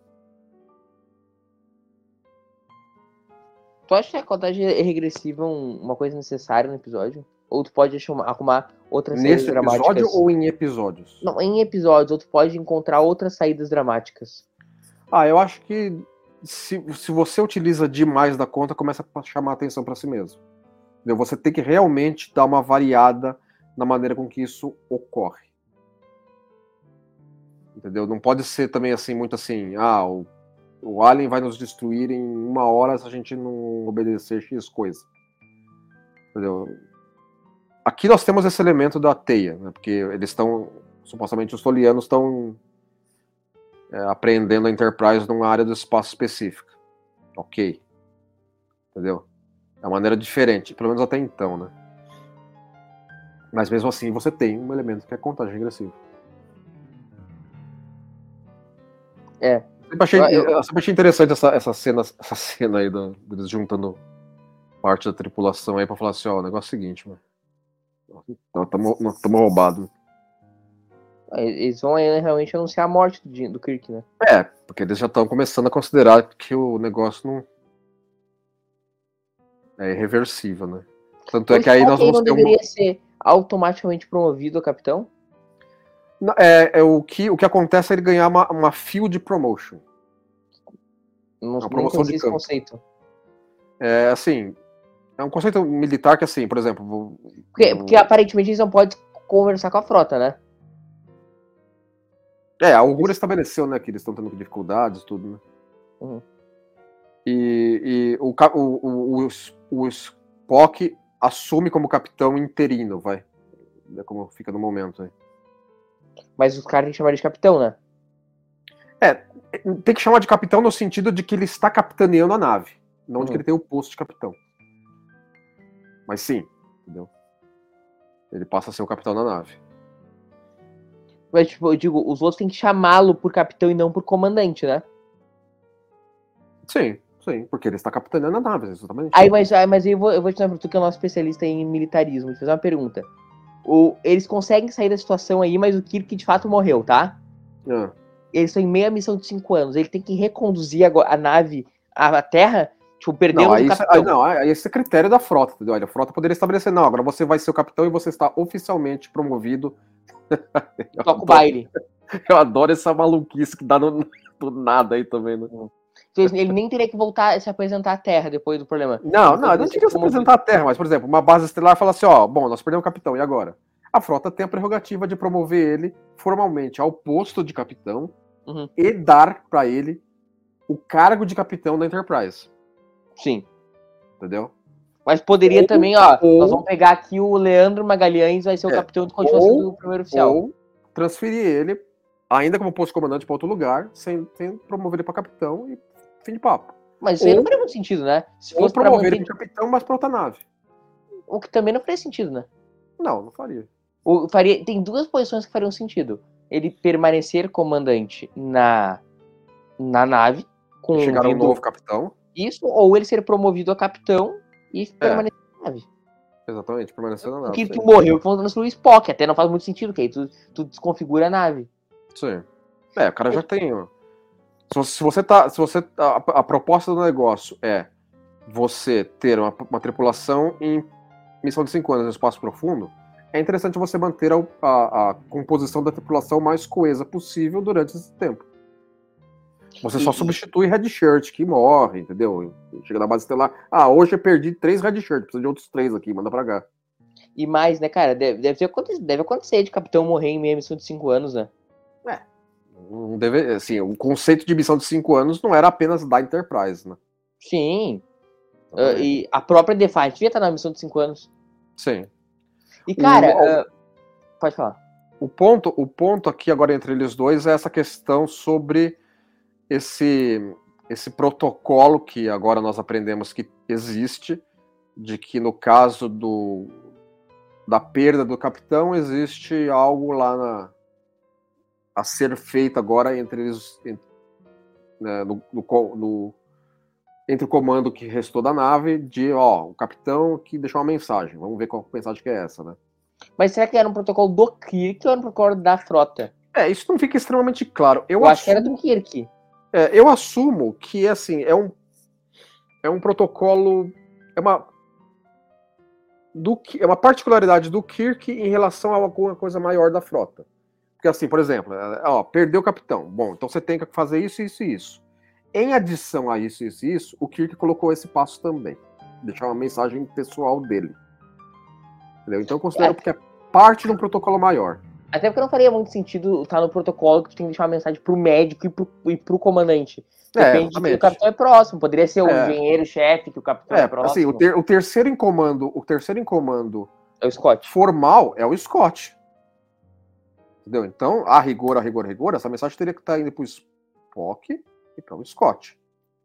Tu acha que a contagem regressiva é um- uma coisa necessária no episódio? Ou tu pode arrumar, outras saídas Nesse dramáticas? episódio ou em episódios? Não, em episódios, ou tu pode encontrar outras saídas dramáticas. Ah, eu acho que se, se você utiliza demais da conta, começa a chamar atenção para si mesmo. Entendeu? Você tem que realmente dar uma variada na maneira com que isso ocorre. Entendeu? Não pode ser também assim, muito assim, ah, o, o Alien vai nos destruir em uma hora se a gente não obedecer X coisa. Entendeu? Aqui nós temos esse elemento da teia, né? Porque eles estão, supostamente os Solianos estão é, apreendendo a Enterprise numa área do espaço específica. Ok. Entendeu? É uma maneira diferente, pelo menos até então, né? Mas mesmo assim você tem um elemento que é contagem regressiva. É. Sempre achei, Eu- eu sempre achei interessante essa, essa, cena, essa cena aí do- deles juntando parte da tripulação aí pra falar assim, ó, o negócio é o seguinte, mano. Nós estamos roubados. Eles vão aí, realmente anunciar a morte do, do Kirk, né? É, porque eles já estão começando a considerar que o negócio não é irreversível, né? Tanto é Mas que aí nós ele vamos não ter um... deveria ser automaticamente promovido a capitão? É, é o, que, o que acontece é ele ganhar uma, uma field promotion. Não, Uma promoção de campo. conceito. É assim, é um conceito militar que assim, por exemplo, vou- Porque, porque aparentemente eles não podem conversar com a frota, né? É, a Ogura estabeleceu, né, que eles estão tendo dificuldades, tudo, né? Uhum. E, e o, o, o, o, Spock assume como capitão interino, vai. É como fica no momento aí. Mas os caras têm que chamar de capitão, né? Tem que chamar de capitão no sentido de que ele está capitaneando a nave, não de que Hum. ele tem o posto de capitão. Mas sim, entendeu? Ele passa a ser o capitão da nave. Mas, tipo, eu digo, os outros têm que chamá-lo por capitão e não por comandante, né? Sim, sim, porque ele está capitaneando a nave, exatamente. Aí, mas, aí, mas eu vou, eu vou te dar tu que é o nosso especialista em militarismo, vou te fazer uma pergunta. O, eles conseguem sair da situação aí, mas o Kirk de fato morreu, tá? Ah, Eles estão em meia missão de cinco anos. Ele tem que reconduzir agora a nave à Terra, tipo, perdendo Não, aí, o isso, capitão. aí, não, aí esse é critério da frota, entendeu? Aí A frota poderia estabelecer, não, agora você vai ser o capitão e você está oficialmente promovido. Toca o baile. eu adoro essa maluquice que dá no, do nada aí também, né? Ele nem teria que voltar a se apresentar à Terra depois do problema. Não, não, não você tinha que se apresentar a Terra, mas, por exemplo, uma base estelar fala assim, ó, bom, nós perdemos o capitão, e agora? A frota tem a prerrogativa de promover ele formalmente ao posto de capitão Uhum. e dar pra ele o cargo de capitão da Enterprise, Sim. entendeu? Mas poderia Ou- também, ó, ou- nós vamos pegar aqui o Leandro Magalhães, vai ser o É. capitão de continuação Ou- do primeiro oficial. Ou transferir ele, ainda como posto comandante, para outro lugar, sem, sem promover ele para capitão e fim de papo. Mas isso aí não faria muito sentido, né? Se Ou promover manter... ele de capitão, mas para outra nave. O que também não faria sentido, né? Não, não faria. O, faria... Tem duas posições que fariam sentido. Ele permanecer comandante na, na nave, com Chegar um novo capitão, isso, ou ele ser promovido a capitão e permanecer na nave. exatamente, permanecendo na Porque nave. tu sim. morreu transferir o Spock, até não faz muito sentido, que aí tu, tu desconfigura a nave. Sim. É, o cara já tem. Se você, se você tá. Se você a, a proposta do negócio é você ter uma, uma tripulação em missão de 5 anos no espaço profundo, é interessante você manter a, a- a composição da tripulação mais coesa possível durante esse tempo. Você só E- substitui red shirt que morre, entendeu? Chega na base estelar. Ah, hoje eu perdi três red shirt, preciso de outros três aqui, manda pra cá. E mais, né, cara, deve, deve, acontecer, deve acontecer de capitão morrer em meia missão de 5 anos, né? Não deve, assim, o conceito de missão de 5 anos não era apenas da Enterprise, né? Sim. Ah, e a própria Defiant devia estar na missão de 5 anos. Sim. E, cara, O- ah, pode falar. O ponto, o ponto aqui agora entre eles dois é essa questão sobre esse, esse protocolo que agora nós aprendemos que existe, de que no caso do, da perda do capitão existe algo lá na, a ser feito agora entre eles, en- né, no, no no- entre o comando que restou da nave, de ó, o capitão que deixou uma mensagem. Vamos ver qual mensagem que é essa, né? Mas será que era um protocolo do Kirk ou era um protocolo da frota? É, isso não fica extremamente claro. Eu, Eu, acho que era do Kirk. É, eu assumo que assim é um é um protocolo é uma do que é uma particularidade do Kirk em relação a alguma coisa maior da frota. Porque assim, por exemplo, é, ó, perdeu o capitão. Bom, então você tem que fazer isso, isso e isso. Em adição a isso, isso e isso, o Kirk colocou esse passo também. Deixar uma mensagem pessoal dele. Entendeu? Então eu considero É. que é parte de um protocolo maior. Até porque não faria muito sentido estar no protocolo que tu tem que deixar uma mensagem pro médico e pro, e pro comandante. É, Depende de exatamente. que o capitão é próximo. Poderia ser o É. engenheiro-chefe, que o capitão é, É, próximo. assim, o, ter- o terceiro em comando, o terceiro em comando É o Scott. formal é o Scott. Entendeu? Então, a rigor, a rigor, a rigor, essa mensagem teria que estar indo pro Spock e para o Scott.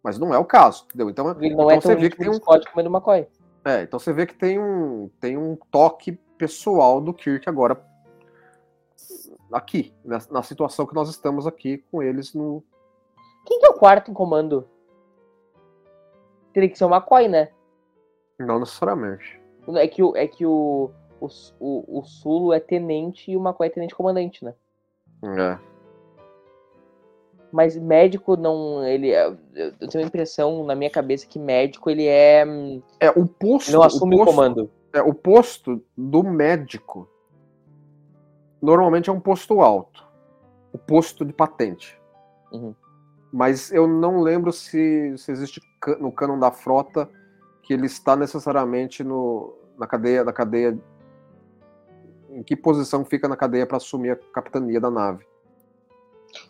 Mas não é o caso, entendeu? Então, Ele não então é você vê que tem um, Scott como é McCoy. é, então você vê que tem um tem um toque pessoal do Kirk agora aqui, na, na situação que nós estamos aqui com eles no Quem que é o quarto em comando? Teria que ser o McCoy, né? não necessariamente. É que o, é que o, o, o, o Sulo é tenente e o McCoy é tenente comandante, né? É. Mas médico não. Ele é- eu tenho a impressão na minha cabeça que médico ele é. hum, É o posto, Não assume o o posto, comando. É, o posto do médico normalmente é um posto alto. O posto de patente. Uhum. Mas eu não lembro se, se existe no cânon da frota que ele está necessariamente no, na cadeia na cadeia. Em que posição fica na cadeia para assumir a capitania da nave?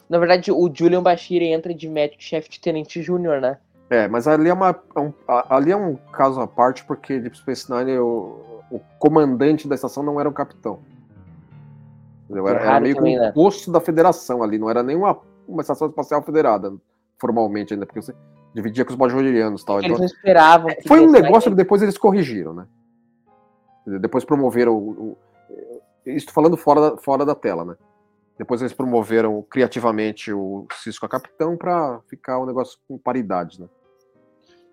Na verdade, o Julian Bashir entra de médico chefe de tenente júnior, né? É, mas ali é, uma, é um, ali é um caso à parte, porque Deep Space Nine, o, o comandante da estação não era o capitão. Entendeu? Era, É era meio que um né? posto da federação ali, não era nenhuma uma estação espacial federada, formalmente ainda, porque você dividia com os bajorianos e tal. Eles Então, não esperavam. que foi um negócio que depois eles corrigiram, né? Depois promoveram o. o isso falando fora da, fora da tela, né? Depois eles promoveram criativamente o Cisco a Capitão para ficar um negócio com paridade, né?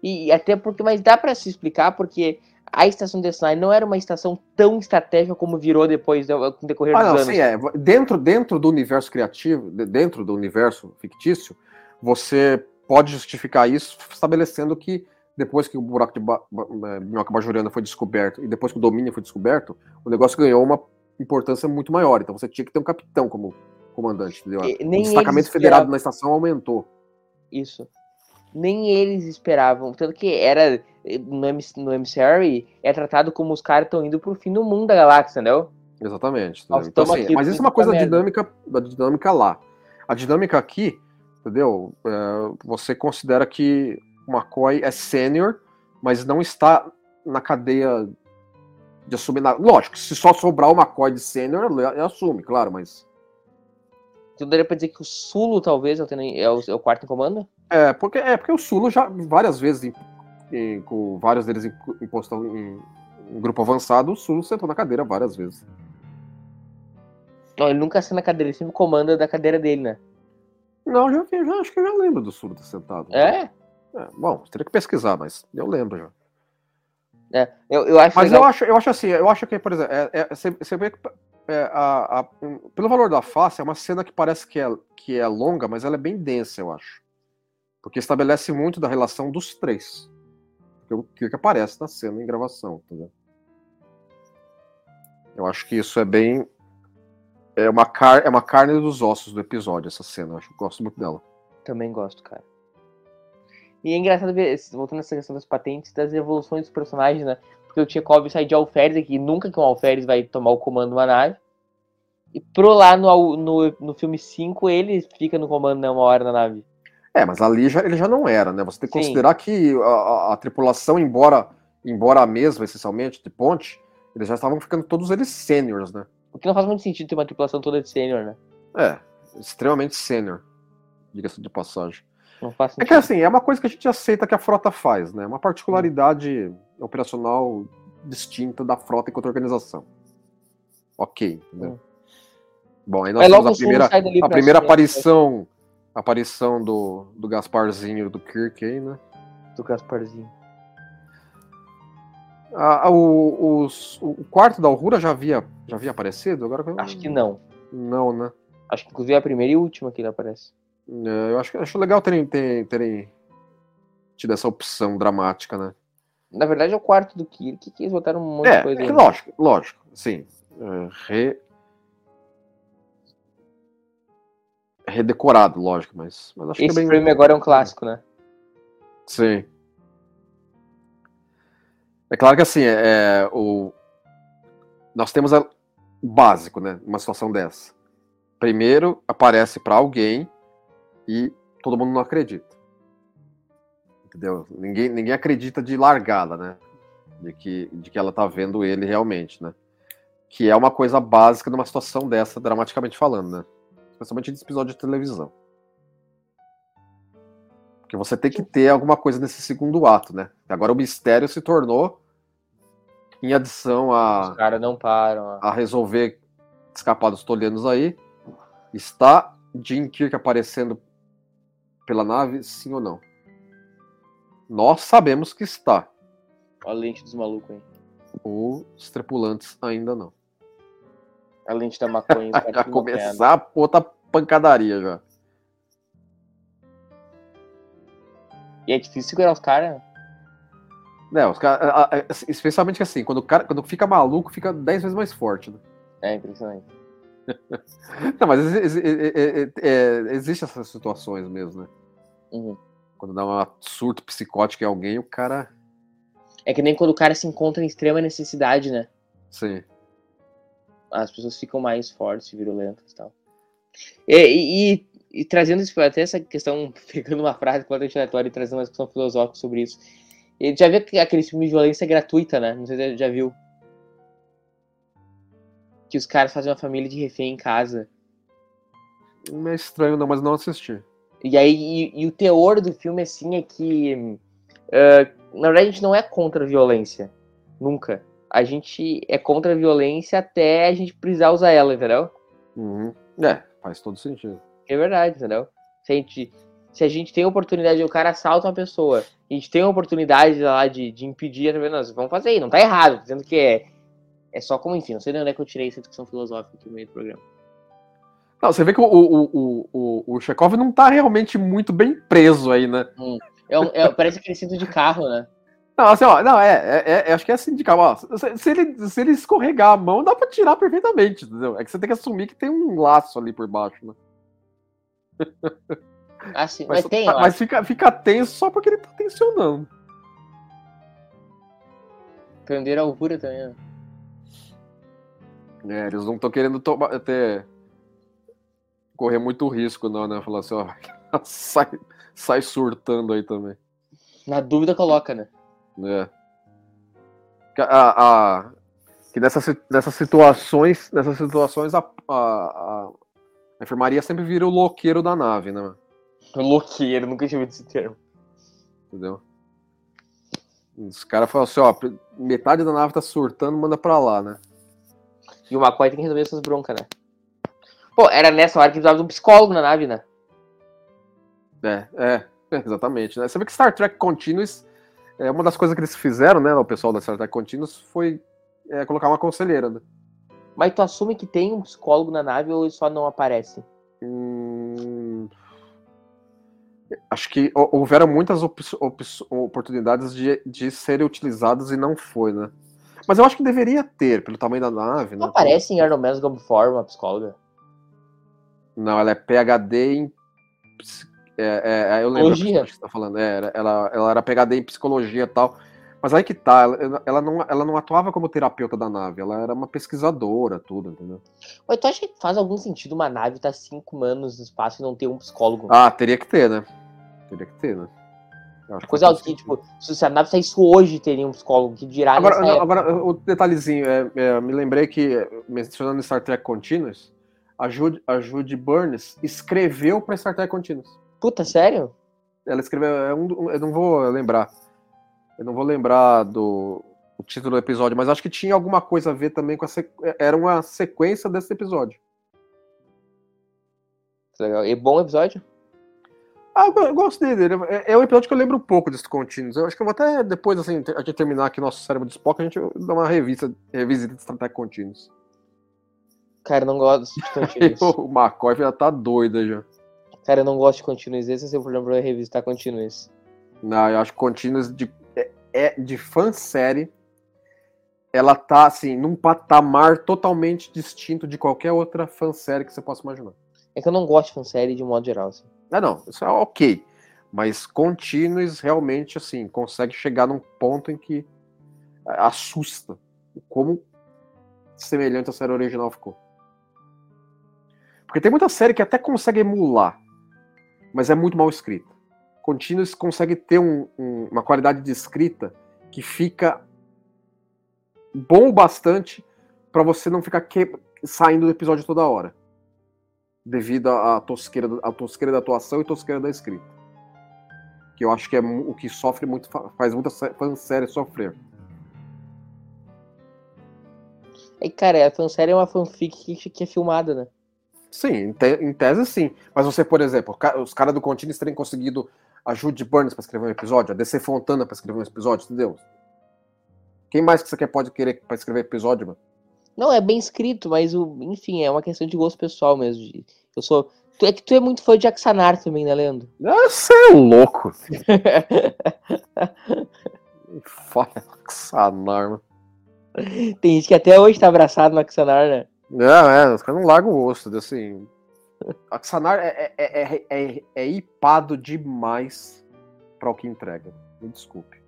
E até porque, mas dá pra se explicar porque a estação DS9 não era uma estação tão estratégica como virou depois do com o decorrer Ah, dos não, anos. sim, é. Dentro, dentro do universo criativo, de- dentro do universo fictício, você pode justificar isso estabelecendo que depois que o buraco de ba eh, minhoca bajuriana foi descoberto e depois que o domínio foi descoberto, o negócio ganhou uma importância muito maior. Então você tinha que ter um capitão como comandante, entendeu? E o destacamento federado na estação aumentou. Isso. Nem eles esperavam. Tanto que era. No, MC, no MCR é tratado como os caras estão indo pro fim do mundo da galáxia, entendeu? Exatamente. Nós? Então, assim, aqui mas isso é uma coisa merda. dinâmica, da dinâmica lá. A dinâmica aqui, entendeu? É, você considera que o McCoy é sênior, mas não está na cadeia de assumir nada. Lógico, se só sobrar o McCoy de sênior, ele assume, claro, mas. Então daria pra dizer que o Sulo, talvez, é o, é o quarto em comando? É, porque, é porque o Sulo já várias vezes, em- em- com vários deles em, em postão em, em grupo avançado, o Sulo sentou na cadeira várias vezes. Não, ele nunca senta na cadeira, ele sempre comanda da cadeira dele, né? Não, já, já acho que eu já lembro do Sulo ter sentado. É? É, bom, teria que pesquisar, mas eu lembro já. Eu, eu acho Mas legal. eu acho, eu acho assim, eu acho que, por exemplo, é, é- você, você vê que é, a- a- pelo valor da face, é uma cena que parece que é, que é longa, mas ela é bem densa, eu acho. Porque estabelece muito da relação dos três. O Kirk aparece na cena em gravação? Eu acho que isso é bem. É uma, car, é uma carne dos ossos do episódio, essa cena. Eu acho, gosto muito dela. Também gosto, cara. E é engraçado ver, voltando nessa questão das patentes, das evoluções dos personagens, né? Porque o Tchekov sai de alferes aqui, nunca que um alferes vai tomar o comando de uma nave. E pro lá no, no, no filme 5, ele fica no comando, né, uma hora na nave. É, mas ali já, ele já não era, né? Você tem que Sim. considerar que a, a- a tripulação, embora, embora a mesma, essencialmente, de ponte, eles já estavam ficando todos eles sêniores, né? O que não faz muito sentido ter uma tripulação toda de sênior, né? É, extremamente sênior, diga-se de passagem. Não faz É sentido. que assim, é uma coisa que a gente aceita que a frota faz, né? Uma particularidade operacional distinta da frota enquanto organização. Ok, entendeu? Bom, aí nós temos a primeira, a primeira assumir aparição, aparição do, do Gasparzinho do Kirk aí, né? do Gasparzinho. Ah, o, os- o quarto da Aurora já havia, já havia aparecido? Agora Acho que não. Não, né? Acho que inclusive é a primeira e última que ele aparece. É, Eu acho, que- acho legal terem, terem, terem tido essa opção dramática, né? Na verdade é o quarto do Kirk, que eles botaram um monte É, de coisa é aí. lógico, lógico, sim. É, re... Redecorado, lógico, mas, mas acho que Esse é bem. frame agora é um clássico, né? Sim. É claro que assim, é, o... nós temos a... o básico, né? Uma situação dessa. Primeiro aparece para alguém e todo mundo não acredita. Entendeu? Ninguém, ninguém acredita de largada, né? De que, de que ela tá vendo ele realmente, né? Que é uma coisa básica numa situação dessa, dramaticamente falando, né? Especialmente nesse episódio de televisão. Porque você tem que ter alguma coisa nesse segundo ato, né? Agora o mistério se tornou em adição Os a, caras não param. ó. a resolver escapar dos tolianos aí. Está Jim Kirk aparecendo pela nave, sim ou não? Nós sabemos que está. Olha a lente dos malucos aí. Os tripulantes ainda não. A lente da maconha. Já maconhado. começar outra pancadaria já. E é difícil segurar os caras. Não, os cara- a- a- especialmente assim, quando o cara quando fica maluco, fica 10 vezes mais forte, né? É impressionante. Não, mas é- é- é- existe essas situações mesmo, né? Uhum. Quando dá um surto psicótico em alguém, o cara. É que nem quando o cara se encontra em extrema necessidade, né? Sim. As pessoas ficam mais fortes, virulentas e tal. E, e- e- e trazendo isso, até essa questão, pegando uma frase completamente aleatória e trazendo uma discussão filosófica sobre isso. E já viu que aquele filme de violência gratuita, né? Não sei se você já viu. que os caras fazem uma família de refém em casa. Não é estranho, não, mas não assisti. E aí, e, e o teor do filme, assim, é que. ah, na verdade, a gente não é contra a violência. Nunca. A gente é contra a violência até a gente precisar usar ela, entendeu? Uhum. É, faz todo sentido. É verdade, entendeu? Se a gente, se a gente tem a oportunidade, o cara assalta uma pessoa, a gente tem a oportunidade lá de, de impedir, tá? Nós vamos fazer aí, não tá errado, dizendo que é, é só como, enfim, não sei de onde é que eu tirei essa discussão filosófica aqui no meio do programa. Não, você vê que o, o, o, o, o Chekhov não tá realmente muito bem preso aí, né? É um- é- parece aquele cinto de carro, né? Não, assim, ó, não, é, é, é- acho que é assim de calma, ó. Se, se ele, se ele escorregar a mão, dá pra tirar perfeitamente, entendeu? É que você tem que assumir que tem um laço ali por baixo, né? Assim, mas, Mas, tem, tá- mas fica, fica tenso só porque ele tá tensionando. Prender a alvura também, né? É, eles não estão querendo tomar, ter, correr muito risco, não, né? Falar assim, ó, sai, sai surtando aí também. Na dúvida, coloca, né? É. Que, a, a- que nessas, nessas situações, nessas situações a, a, a, a enfermaria sempre vira o loqueiro da nave, né? mano? Loqueiro, nunca tinha ouvido esse termo. Entendeu? Os caras falam assim, ó, metade da nave tá surtando, manda pra lá, né? E o McCoy tem que resolver essas broncas, né? Pô, era nessa hora que precisava de um psicólogo na nave, né? É, é, é, exatamente. Né? Você vê que Star Trek Continuous, é, uma das coisas que eles fizeram, né, o pessoal da Star Trek Continuous, foi é, colocar uma conselheira, né? Mas tu assume que tem um psicólogo na nave ou ele só não aparece? Hum, Acho que hou- houveram muitas op- op- oportunidades de, de serem utilizadas e não foi, né? Mas eu acho que deveria ter, pelo tamanho da nave, Não né? aparece em Arnold Gump Form uma psicóloga? Não, ela é PhD em. ps- É, é, eu lembro que você está falando. É, ela, ela era PhD em psicologia e tal. Mas aí que tá, ela, não, ela não atuava como terapeuta da nave, ela era uma pesquisadora, tudo, entendeu? Mas tu acha que faz algum sentido uma nave estar cinco anos no espaço e não ter um psicólogo? Ah, teria que ter, né? Teria que ter, né? Acho que Coisa faz que, tipo, se a nave saísse hoje, teria um psicólogo que dirá Agora, não, agora, o detalhezinho, é, é, me lembrei que, é, mencionando Star Trek Continuous, a Jude, a Jude Burns escreveu para Star Trek Continuous. Puta, sério? Ela escreveu, é um, eu não vou lembrar, eu não vou lembrar do o título do episódio, mas acho que tinha alguma coisa a ver também com a sequ- era uma sequência desse episódio. Legal. E bom episódio? Ah, eu go- eu gosto dele, é, é um episódio que eu lembro um pouco desse Continuous. Eu acho que eu vou até depois, assim, a gente terminar aqui nosso cérebro de Spock, a gente dá uma revista, revisita de Star Trek Continuous. Cara, não gosto de Continuous. o McCoy já tá doido já. Cara, eu não gosto de Continuous. Esse é o seu problema pra eu revisitar Continuous. Não, eu acho que Continuous de, é, é de fansérie. Ela tá, assim, num patamar totalmente distinto de qualquer outra fansérie que você possa imaginar. É que eu não gosto de fansérie de modo geral, assim. Ah, não, isso é ok. Mas Continuous realmente, assim, consegue chegar num ponto em que assusta como semelhante à série original ficou. Porque tem muita série que até consegue emular, mas é muito mal escrita. Continuous consegue ter um- um- uma qualidade de escrita que fica bom o bastante para você não ficar que- saindo do episódio toda hora devido à tosqueira, à tosqueira da atuação e tosqueira da escrita. Que eu acho que é o que sofre muito, fa- faz muita sé- fansérie sofrer. É que, cara, a fansérie é uma fanfic que é filmada, né? Sim, em, te- em tese sim. Mas você, por exemplo, os caras do Continuous terem conseguido a Judy Burns para escrever um episódio, a DC Fontana para escrever um episódio, entendeu? Quem mais que você quer pode querer para escrever episódio, mano? Não, é bem escrito, mas, o, enfim, é uma questão de gosto pessoal mesmo. Eu sou... Tu, é que tu é muito fã de Axanar também, né, Leandro? Ah, Você é louco. Fala Sanar, mano. Tem gente que até hoje tá abraçado no Axanar, né? Não, é, os caras não largam o osso, assim. Axanar é, é, é, é, é hipado demais para o que entrega. Me desculpe.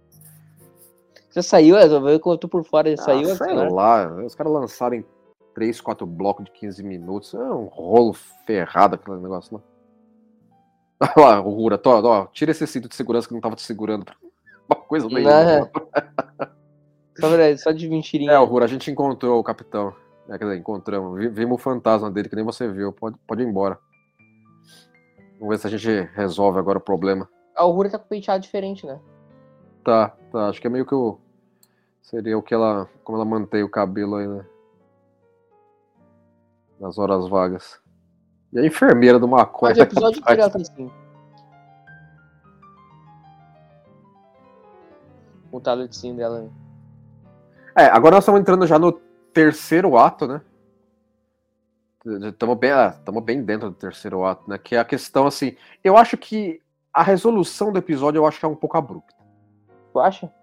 Já saiu, eu tô tô por fora, saiu ah, sei Axanar? lá, os caras lançaram em 3, 4 blocos de 15 minutos. É um rolo ferrado aquele negócio, né? Olha lá, o Rura, ó, tira esse cinto de segurança que não tava te segurando. Uma coisa. Não. Só, só de mentirinha. É, o Rura, a gente encontrou o capitão. É, quer dizer, encontramos. Vi- Vimos o fantasma dele, que nem você viu. Pode, pode ir embora. Vamos ver se a gente resolve agora o problema. A Uhura tá com o penteado diferente, né? Tá, tá. Acho que é meio que o. Seria o que ela. Como ela mantém o cabelo aí, né? Nas horas vagas. E a enfermeira do maconha. Mas o episódio tá assim. Com o dela. né? É, agora nós estamos entrando já no terceiro ato, né? Estamos bem, ah, bem dentro do terceiro ato, né? Que é a questão, assim. Eu acho que a resolução do episódio eu acho que é um pouco abrupta. Tu acha?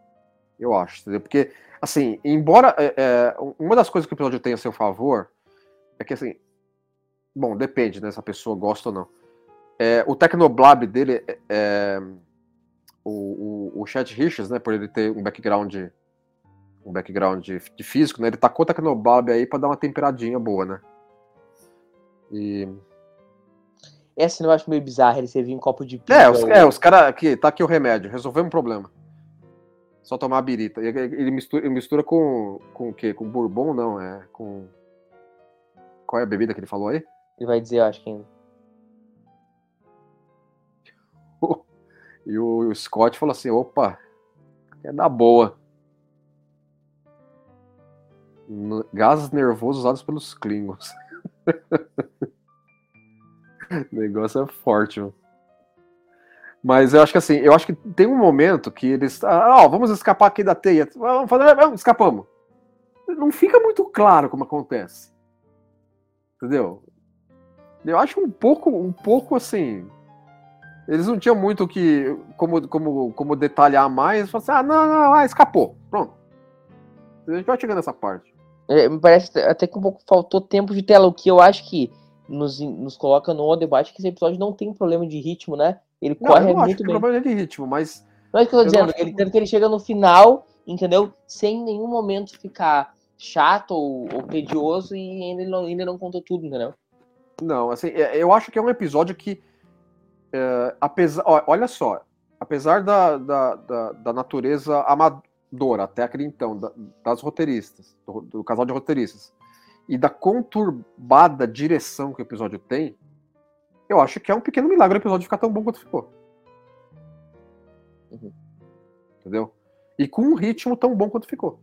Eu acho, entendeu? Porque, assim, embora. é, é, uma das coisas que o episódio tem a seu favor é que, assim. Bom, depende, né? Se a pessoa gosta ou não. É, o Tecnoblab dele é. é, o, o, o Chat Richards, né? Por ele ter um background. Um background de, de físico, né? Ele tacou o Tecnoblab aí pra dar uma temperadinha boa, né? E. Essa eu acho meio bizarra, ele servir um copo de É, pinga, os, ou- é, os caras aqui, tá aqui o remédio, resolvemos o problema. Só tomar a birita. E Ele mistura, ele mistura com, com o quê? Com bourbon, não, é com... Qual é a bebida que ele falou aí? Ele vai dizer, eu acho que ainda. E o, o Scott falou assim, opa, é da boa. Gases nervosos usados pelos Klingons. o negócio é forte, mano. Mas eu acho que assim, eu acho que tem um momento que eles. Ah, ó, vamos escapar aqui da teia. Vamos fazer. Vamos, escapamos. Não fica muito claro como acontece. Entendeu? Eu acho um pouco, um pouco assim. Eles não tinham muito que como, como, como detalhar mais. Assim, ah, não, não, ah, escapou. Pronto. A gente vai chegando nessa parte. É, me parece até que um pouco faltou tempo de tela, o que eu acho que nos, nos coloca no debate que esse episódio não tem problema de ritmo, né? Ele Não, corre eu não acho muito que o bem. problema de ritmo, mas Não é isso que eu tô eu dizendo, acho que- ele, tanto que ele chega no final, entendeu? Sem em nenhum momento ficar chato ou, ou tedioso e ainda não, ainda não contou tudo, entendeu? Não, assim, é- eu acho que é um episódio que, é, apesar, olha só, apesar da, da, da, da natureza amadora até aquele então, da- das roteiristas, do, do casal de roteiristas, e da conturbada direção que o episódio tem, eu acho que é um pequeno milagre o episódio ficar tão bom quanto ficou. Uhum. Entendeu? E com um ritmo tão bom quanto ficou.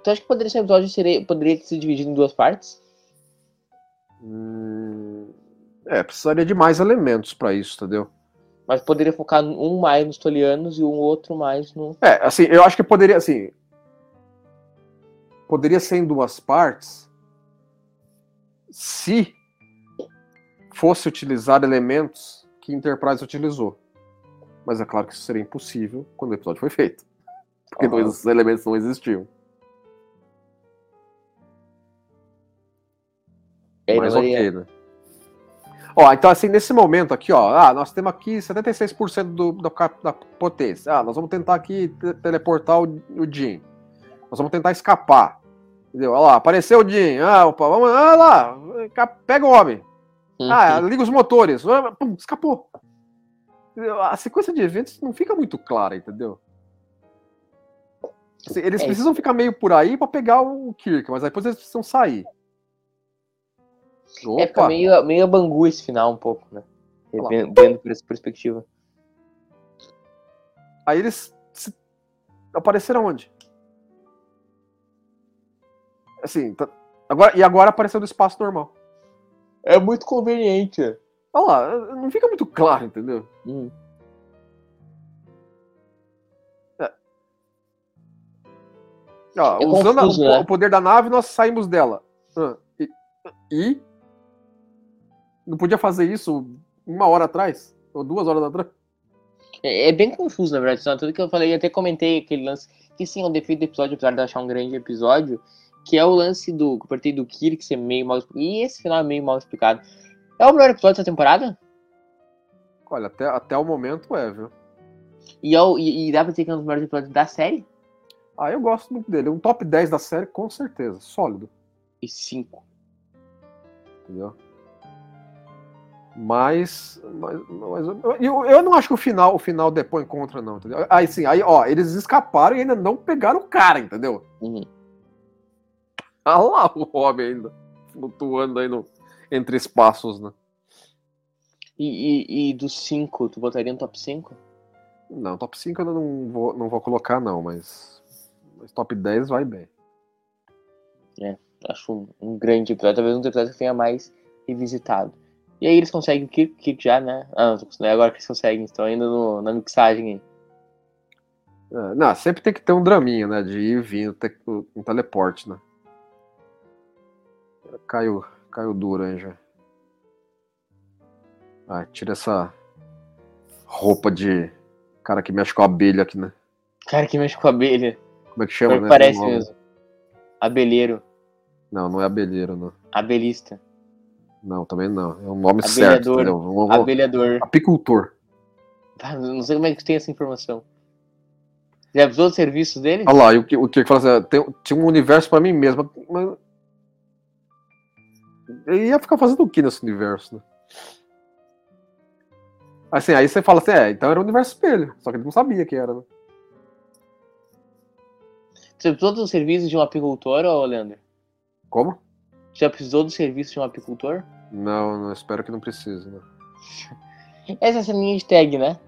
Então acho que poderia ser um episódio seria, poderia ser dividido em duas partes. Hum, é, precisaria de mais elementos pra isso, entendeu? Mas poderia focar um mais nos tolianos e um outro mais no. É, assim, eu acho que poderia, assim. Poderia ser em duas partes se fosse utilizar elementos que Enterprise utilizou. Mas é claro que isso seria impossível quando o episódio foi feito. Porque Aham. esses elementos não existiam. Aí Mas não daria- ok, né? Ó, então assim, nesse momento aqui, ó, ah, nós temos aqui 76% do, da, cap- da potência. Ah, nós vamos tentar aqui te- teleportar o, o Jim. Nós vamos tentar escapar. Entendeu? Olha lá, apareceu o Jim. Ah, opa, vamos, ah lá, pega o homem. Uhum. Ah, liga os motores. Ah, pum, escapou. Entendeu? A sequência de eventos não fica muito clara, entendeu? Assim, eles É. precisam ficar meio por aí pra pegar o Kirk, mas depois eles precisam sair. É, fica meio, meio bangu esse final um pouco, né? Lá. Vendo, vendo por essa perspectiva. Aí eles se- apareceram onde? Assim, tá- agora, e agora apareceu no espaço normal. É muito conveniente. Olha lá, não fica muito claro, entendeu? Hum. Ó, É usando a- confuso, o, né? o poder da nave, nós saímos dela. Ah, e, e? Não podia fazer isso uma hora atrás? Ou duas horas atrás? É, é bem confuso, na verdade. Tudo que eu falei, eu até comentei aquele lance. Que sim, é um defeito do episódio, apesar de eu achar um grande episódio. Que é o lance do. Que eu do Kirk ser meio mal explicado. E esse final é meio mal explicado. É o melhor episódio dessa temporada? Olha, até, até o momento é, viu? E, é o, e, e dá pra dizer que é um dos melhores episódios da série? Ah, eu gosto muito dele. Um top 10 da série, com certeza. Sólido. E cinco. entendeu? Mas, mas, mas eu, eu, não acho que o final, o final depõe contra, não, entendeu? Aí sim, aí, ó, eles escaparam e ainda não pegaram o cara, entendeu? Uhum. Tá lá o homem ainda, flutuando aí no, entre espaços, né? E, e, e dos cinco, tu botaria no top 5? Não, top 5 eu não vou, não vou colocar, não, mas, mas top 10 vai bem. Acho um, um grande episódio, talvez um dos episódios que tenha mais revisitado. E aí eles conseguem o Kirk, Kirk já, né? Ah, não, agora que eles conseguem, estão ainda no- na mixagem aí. É, não, sempre tem que ter um draminha, né? De ir e vir, um teleporte, né? Caiu, caiu duro aí já. Ah, tira essa roupa de cara que mexe com abelha aqui, né? Cara que mexe com a abelha. Como é que chama, Pior que né? parece mesmo. Abelheiro. Não, não é abelheiro, não. Abelista. Não, também não. É um nome certo, Abelhador. Vamos- vamos- Abelhador. Apicultor. Ah, Não sei como é que tem essa informação. Já avisou os serviços dele? Olha lá, o que o que fala assim, tem, tinha um universo pra mim mesmo, mas. Eu ia ficar fazendo o que nesse universo, né? Assim, aí você fala assim, é, então era o universo espelho, só que ele não sabia que era, né? Você precisou dos serviços de um apicultor, ô Leandro? Como? Já precisou do serviço de um apicultor? Não, não espero que não precise, né? Essa é a ceninha de tag, né?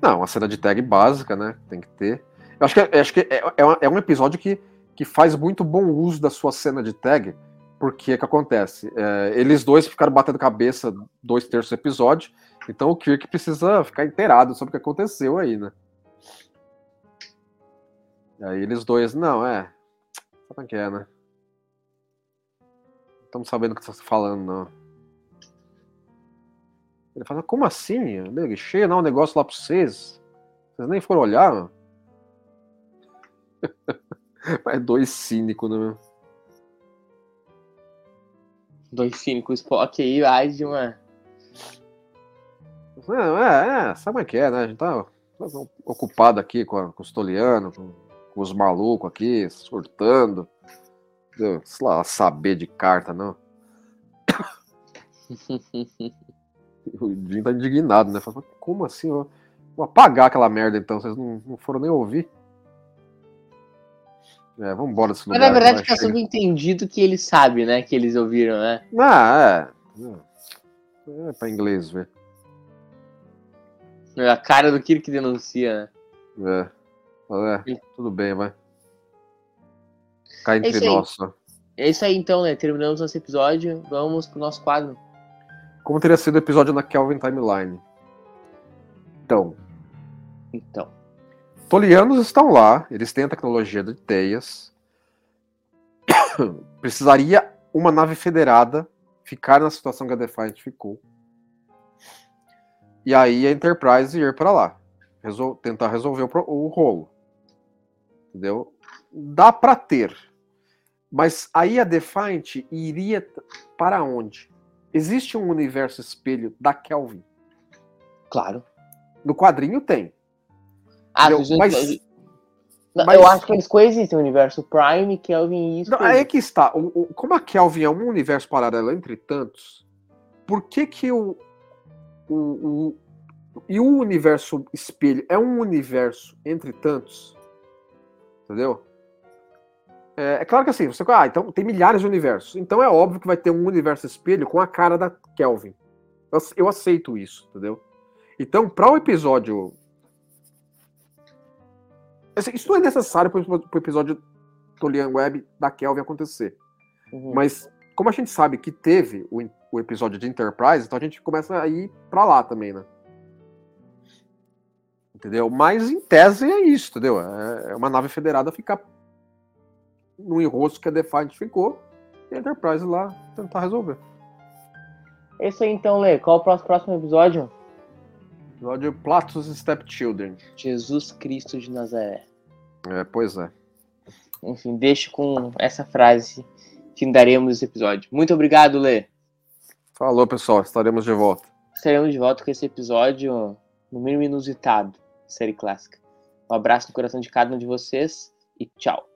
Não, uma cena de tag básica, né? Tem que ter. Eu acho que, é- eu acho que é, é é um episódio que, que faz muito bom uso da sua cena de tag, porque o que acontece? É, eles dois ficaram batendo cabeça dois terços do episódio, então o Kirk precisa ficar inteirado sobre o que aconteceu aí, né? E aí eles dois, não, é. Sabe é que é, né? Não estamos sabendo o que você está falando, não. Ele fala, como assim? Nego, cheia não um negócio lá pra vocês. Vocês nem foram olhar, mano. Mas dois cínicos, né? Dois cínicos, Spock aí, ai de uma. Não, é, é, sabe como é que é, né? A gente tá ocupado aqui com, a, com os tolianos, com, com os malucos aqui, surtando. Sei lá, saber de carta, não. O Jim tá indignado, né? Fala, como assim? Eu vou apagar aquela merda então, vocês não, não foram nem ouvir. É, vamos embora desse Mas lugar. na verdade vai, tá chega. subentendido que ele sabe, né? Que eles ouviram, né? Ah, é. É pra inglês ver. A cara do Kirk denuncia, né? É. É, tudo bem, vai. Cá É entre isso aí. nós. só. É isso aí então, né? Terminamos nosso episódio. Vamos pro nosso quadro. Como teria sido o episódio na Kelvin Timeline? Então, Então. Tolianos estão lá, eles têm a tecnologia de teias. Precisaria uma nave federada ficar na situação que a Defiant ficou. E aí a Enterprise ir para lá. Resol- tentar resolver o, o rolo. Entendeu? Dá para ter. Mas aí a Defiant iria para onde? Existe um universo espelho da Kelvin. Claro. No quadrinho tem. Ah, entendeu? mas, mas, Eu acho que eles coexistem, o universo Prime, Kelvin e isso. Não, aí é que está. O- o- como a Kelvin é um universo paralelo entre tantos, por que que o, o, o- e o universo espelho é um universo entre tantos? Entendeu? É, é claro que assim, você ah, então tem milhares de universos. Então é óbvio que vai ter um universo espelho com a cara da Kelvin. Eu, eu aceito isso, entendeu? Então, para o episódio. Assim, isso não é necessário para o episódio Tolian Web da Kelvin acontecer. Uhum. Mas como a gente sabe que teve o, o episódio de Enterprise, então a gente começa a ir pra lá também, né? Entendeu? Mas em tese é isso, entendeu? É, é uma nave federada ficar no enrosco que a Defiant ficou e a Enterprise lá tentar resolver. É isso aí então, Lê. Qual o próximo, próximo episódio? Episódio Platos Stepchildren. Jesus Cristo de Nazaré. É, pois é. Enfim, deixo com essa frase que daremos esse episódio. Muito obrigado, Lê. Falou, pessoal. Estaremos de volta. Estaremos de volta com esse episódio, no mínimo inusitado, série clássica. Um abraço no coração de cada um de vocês e tchau.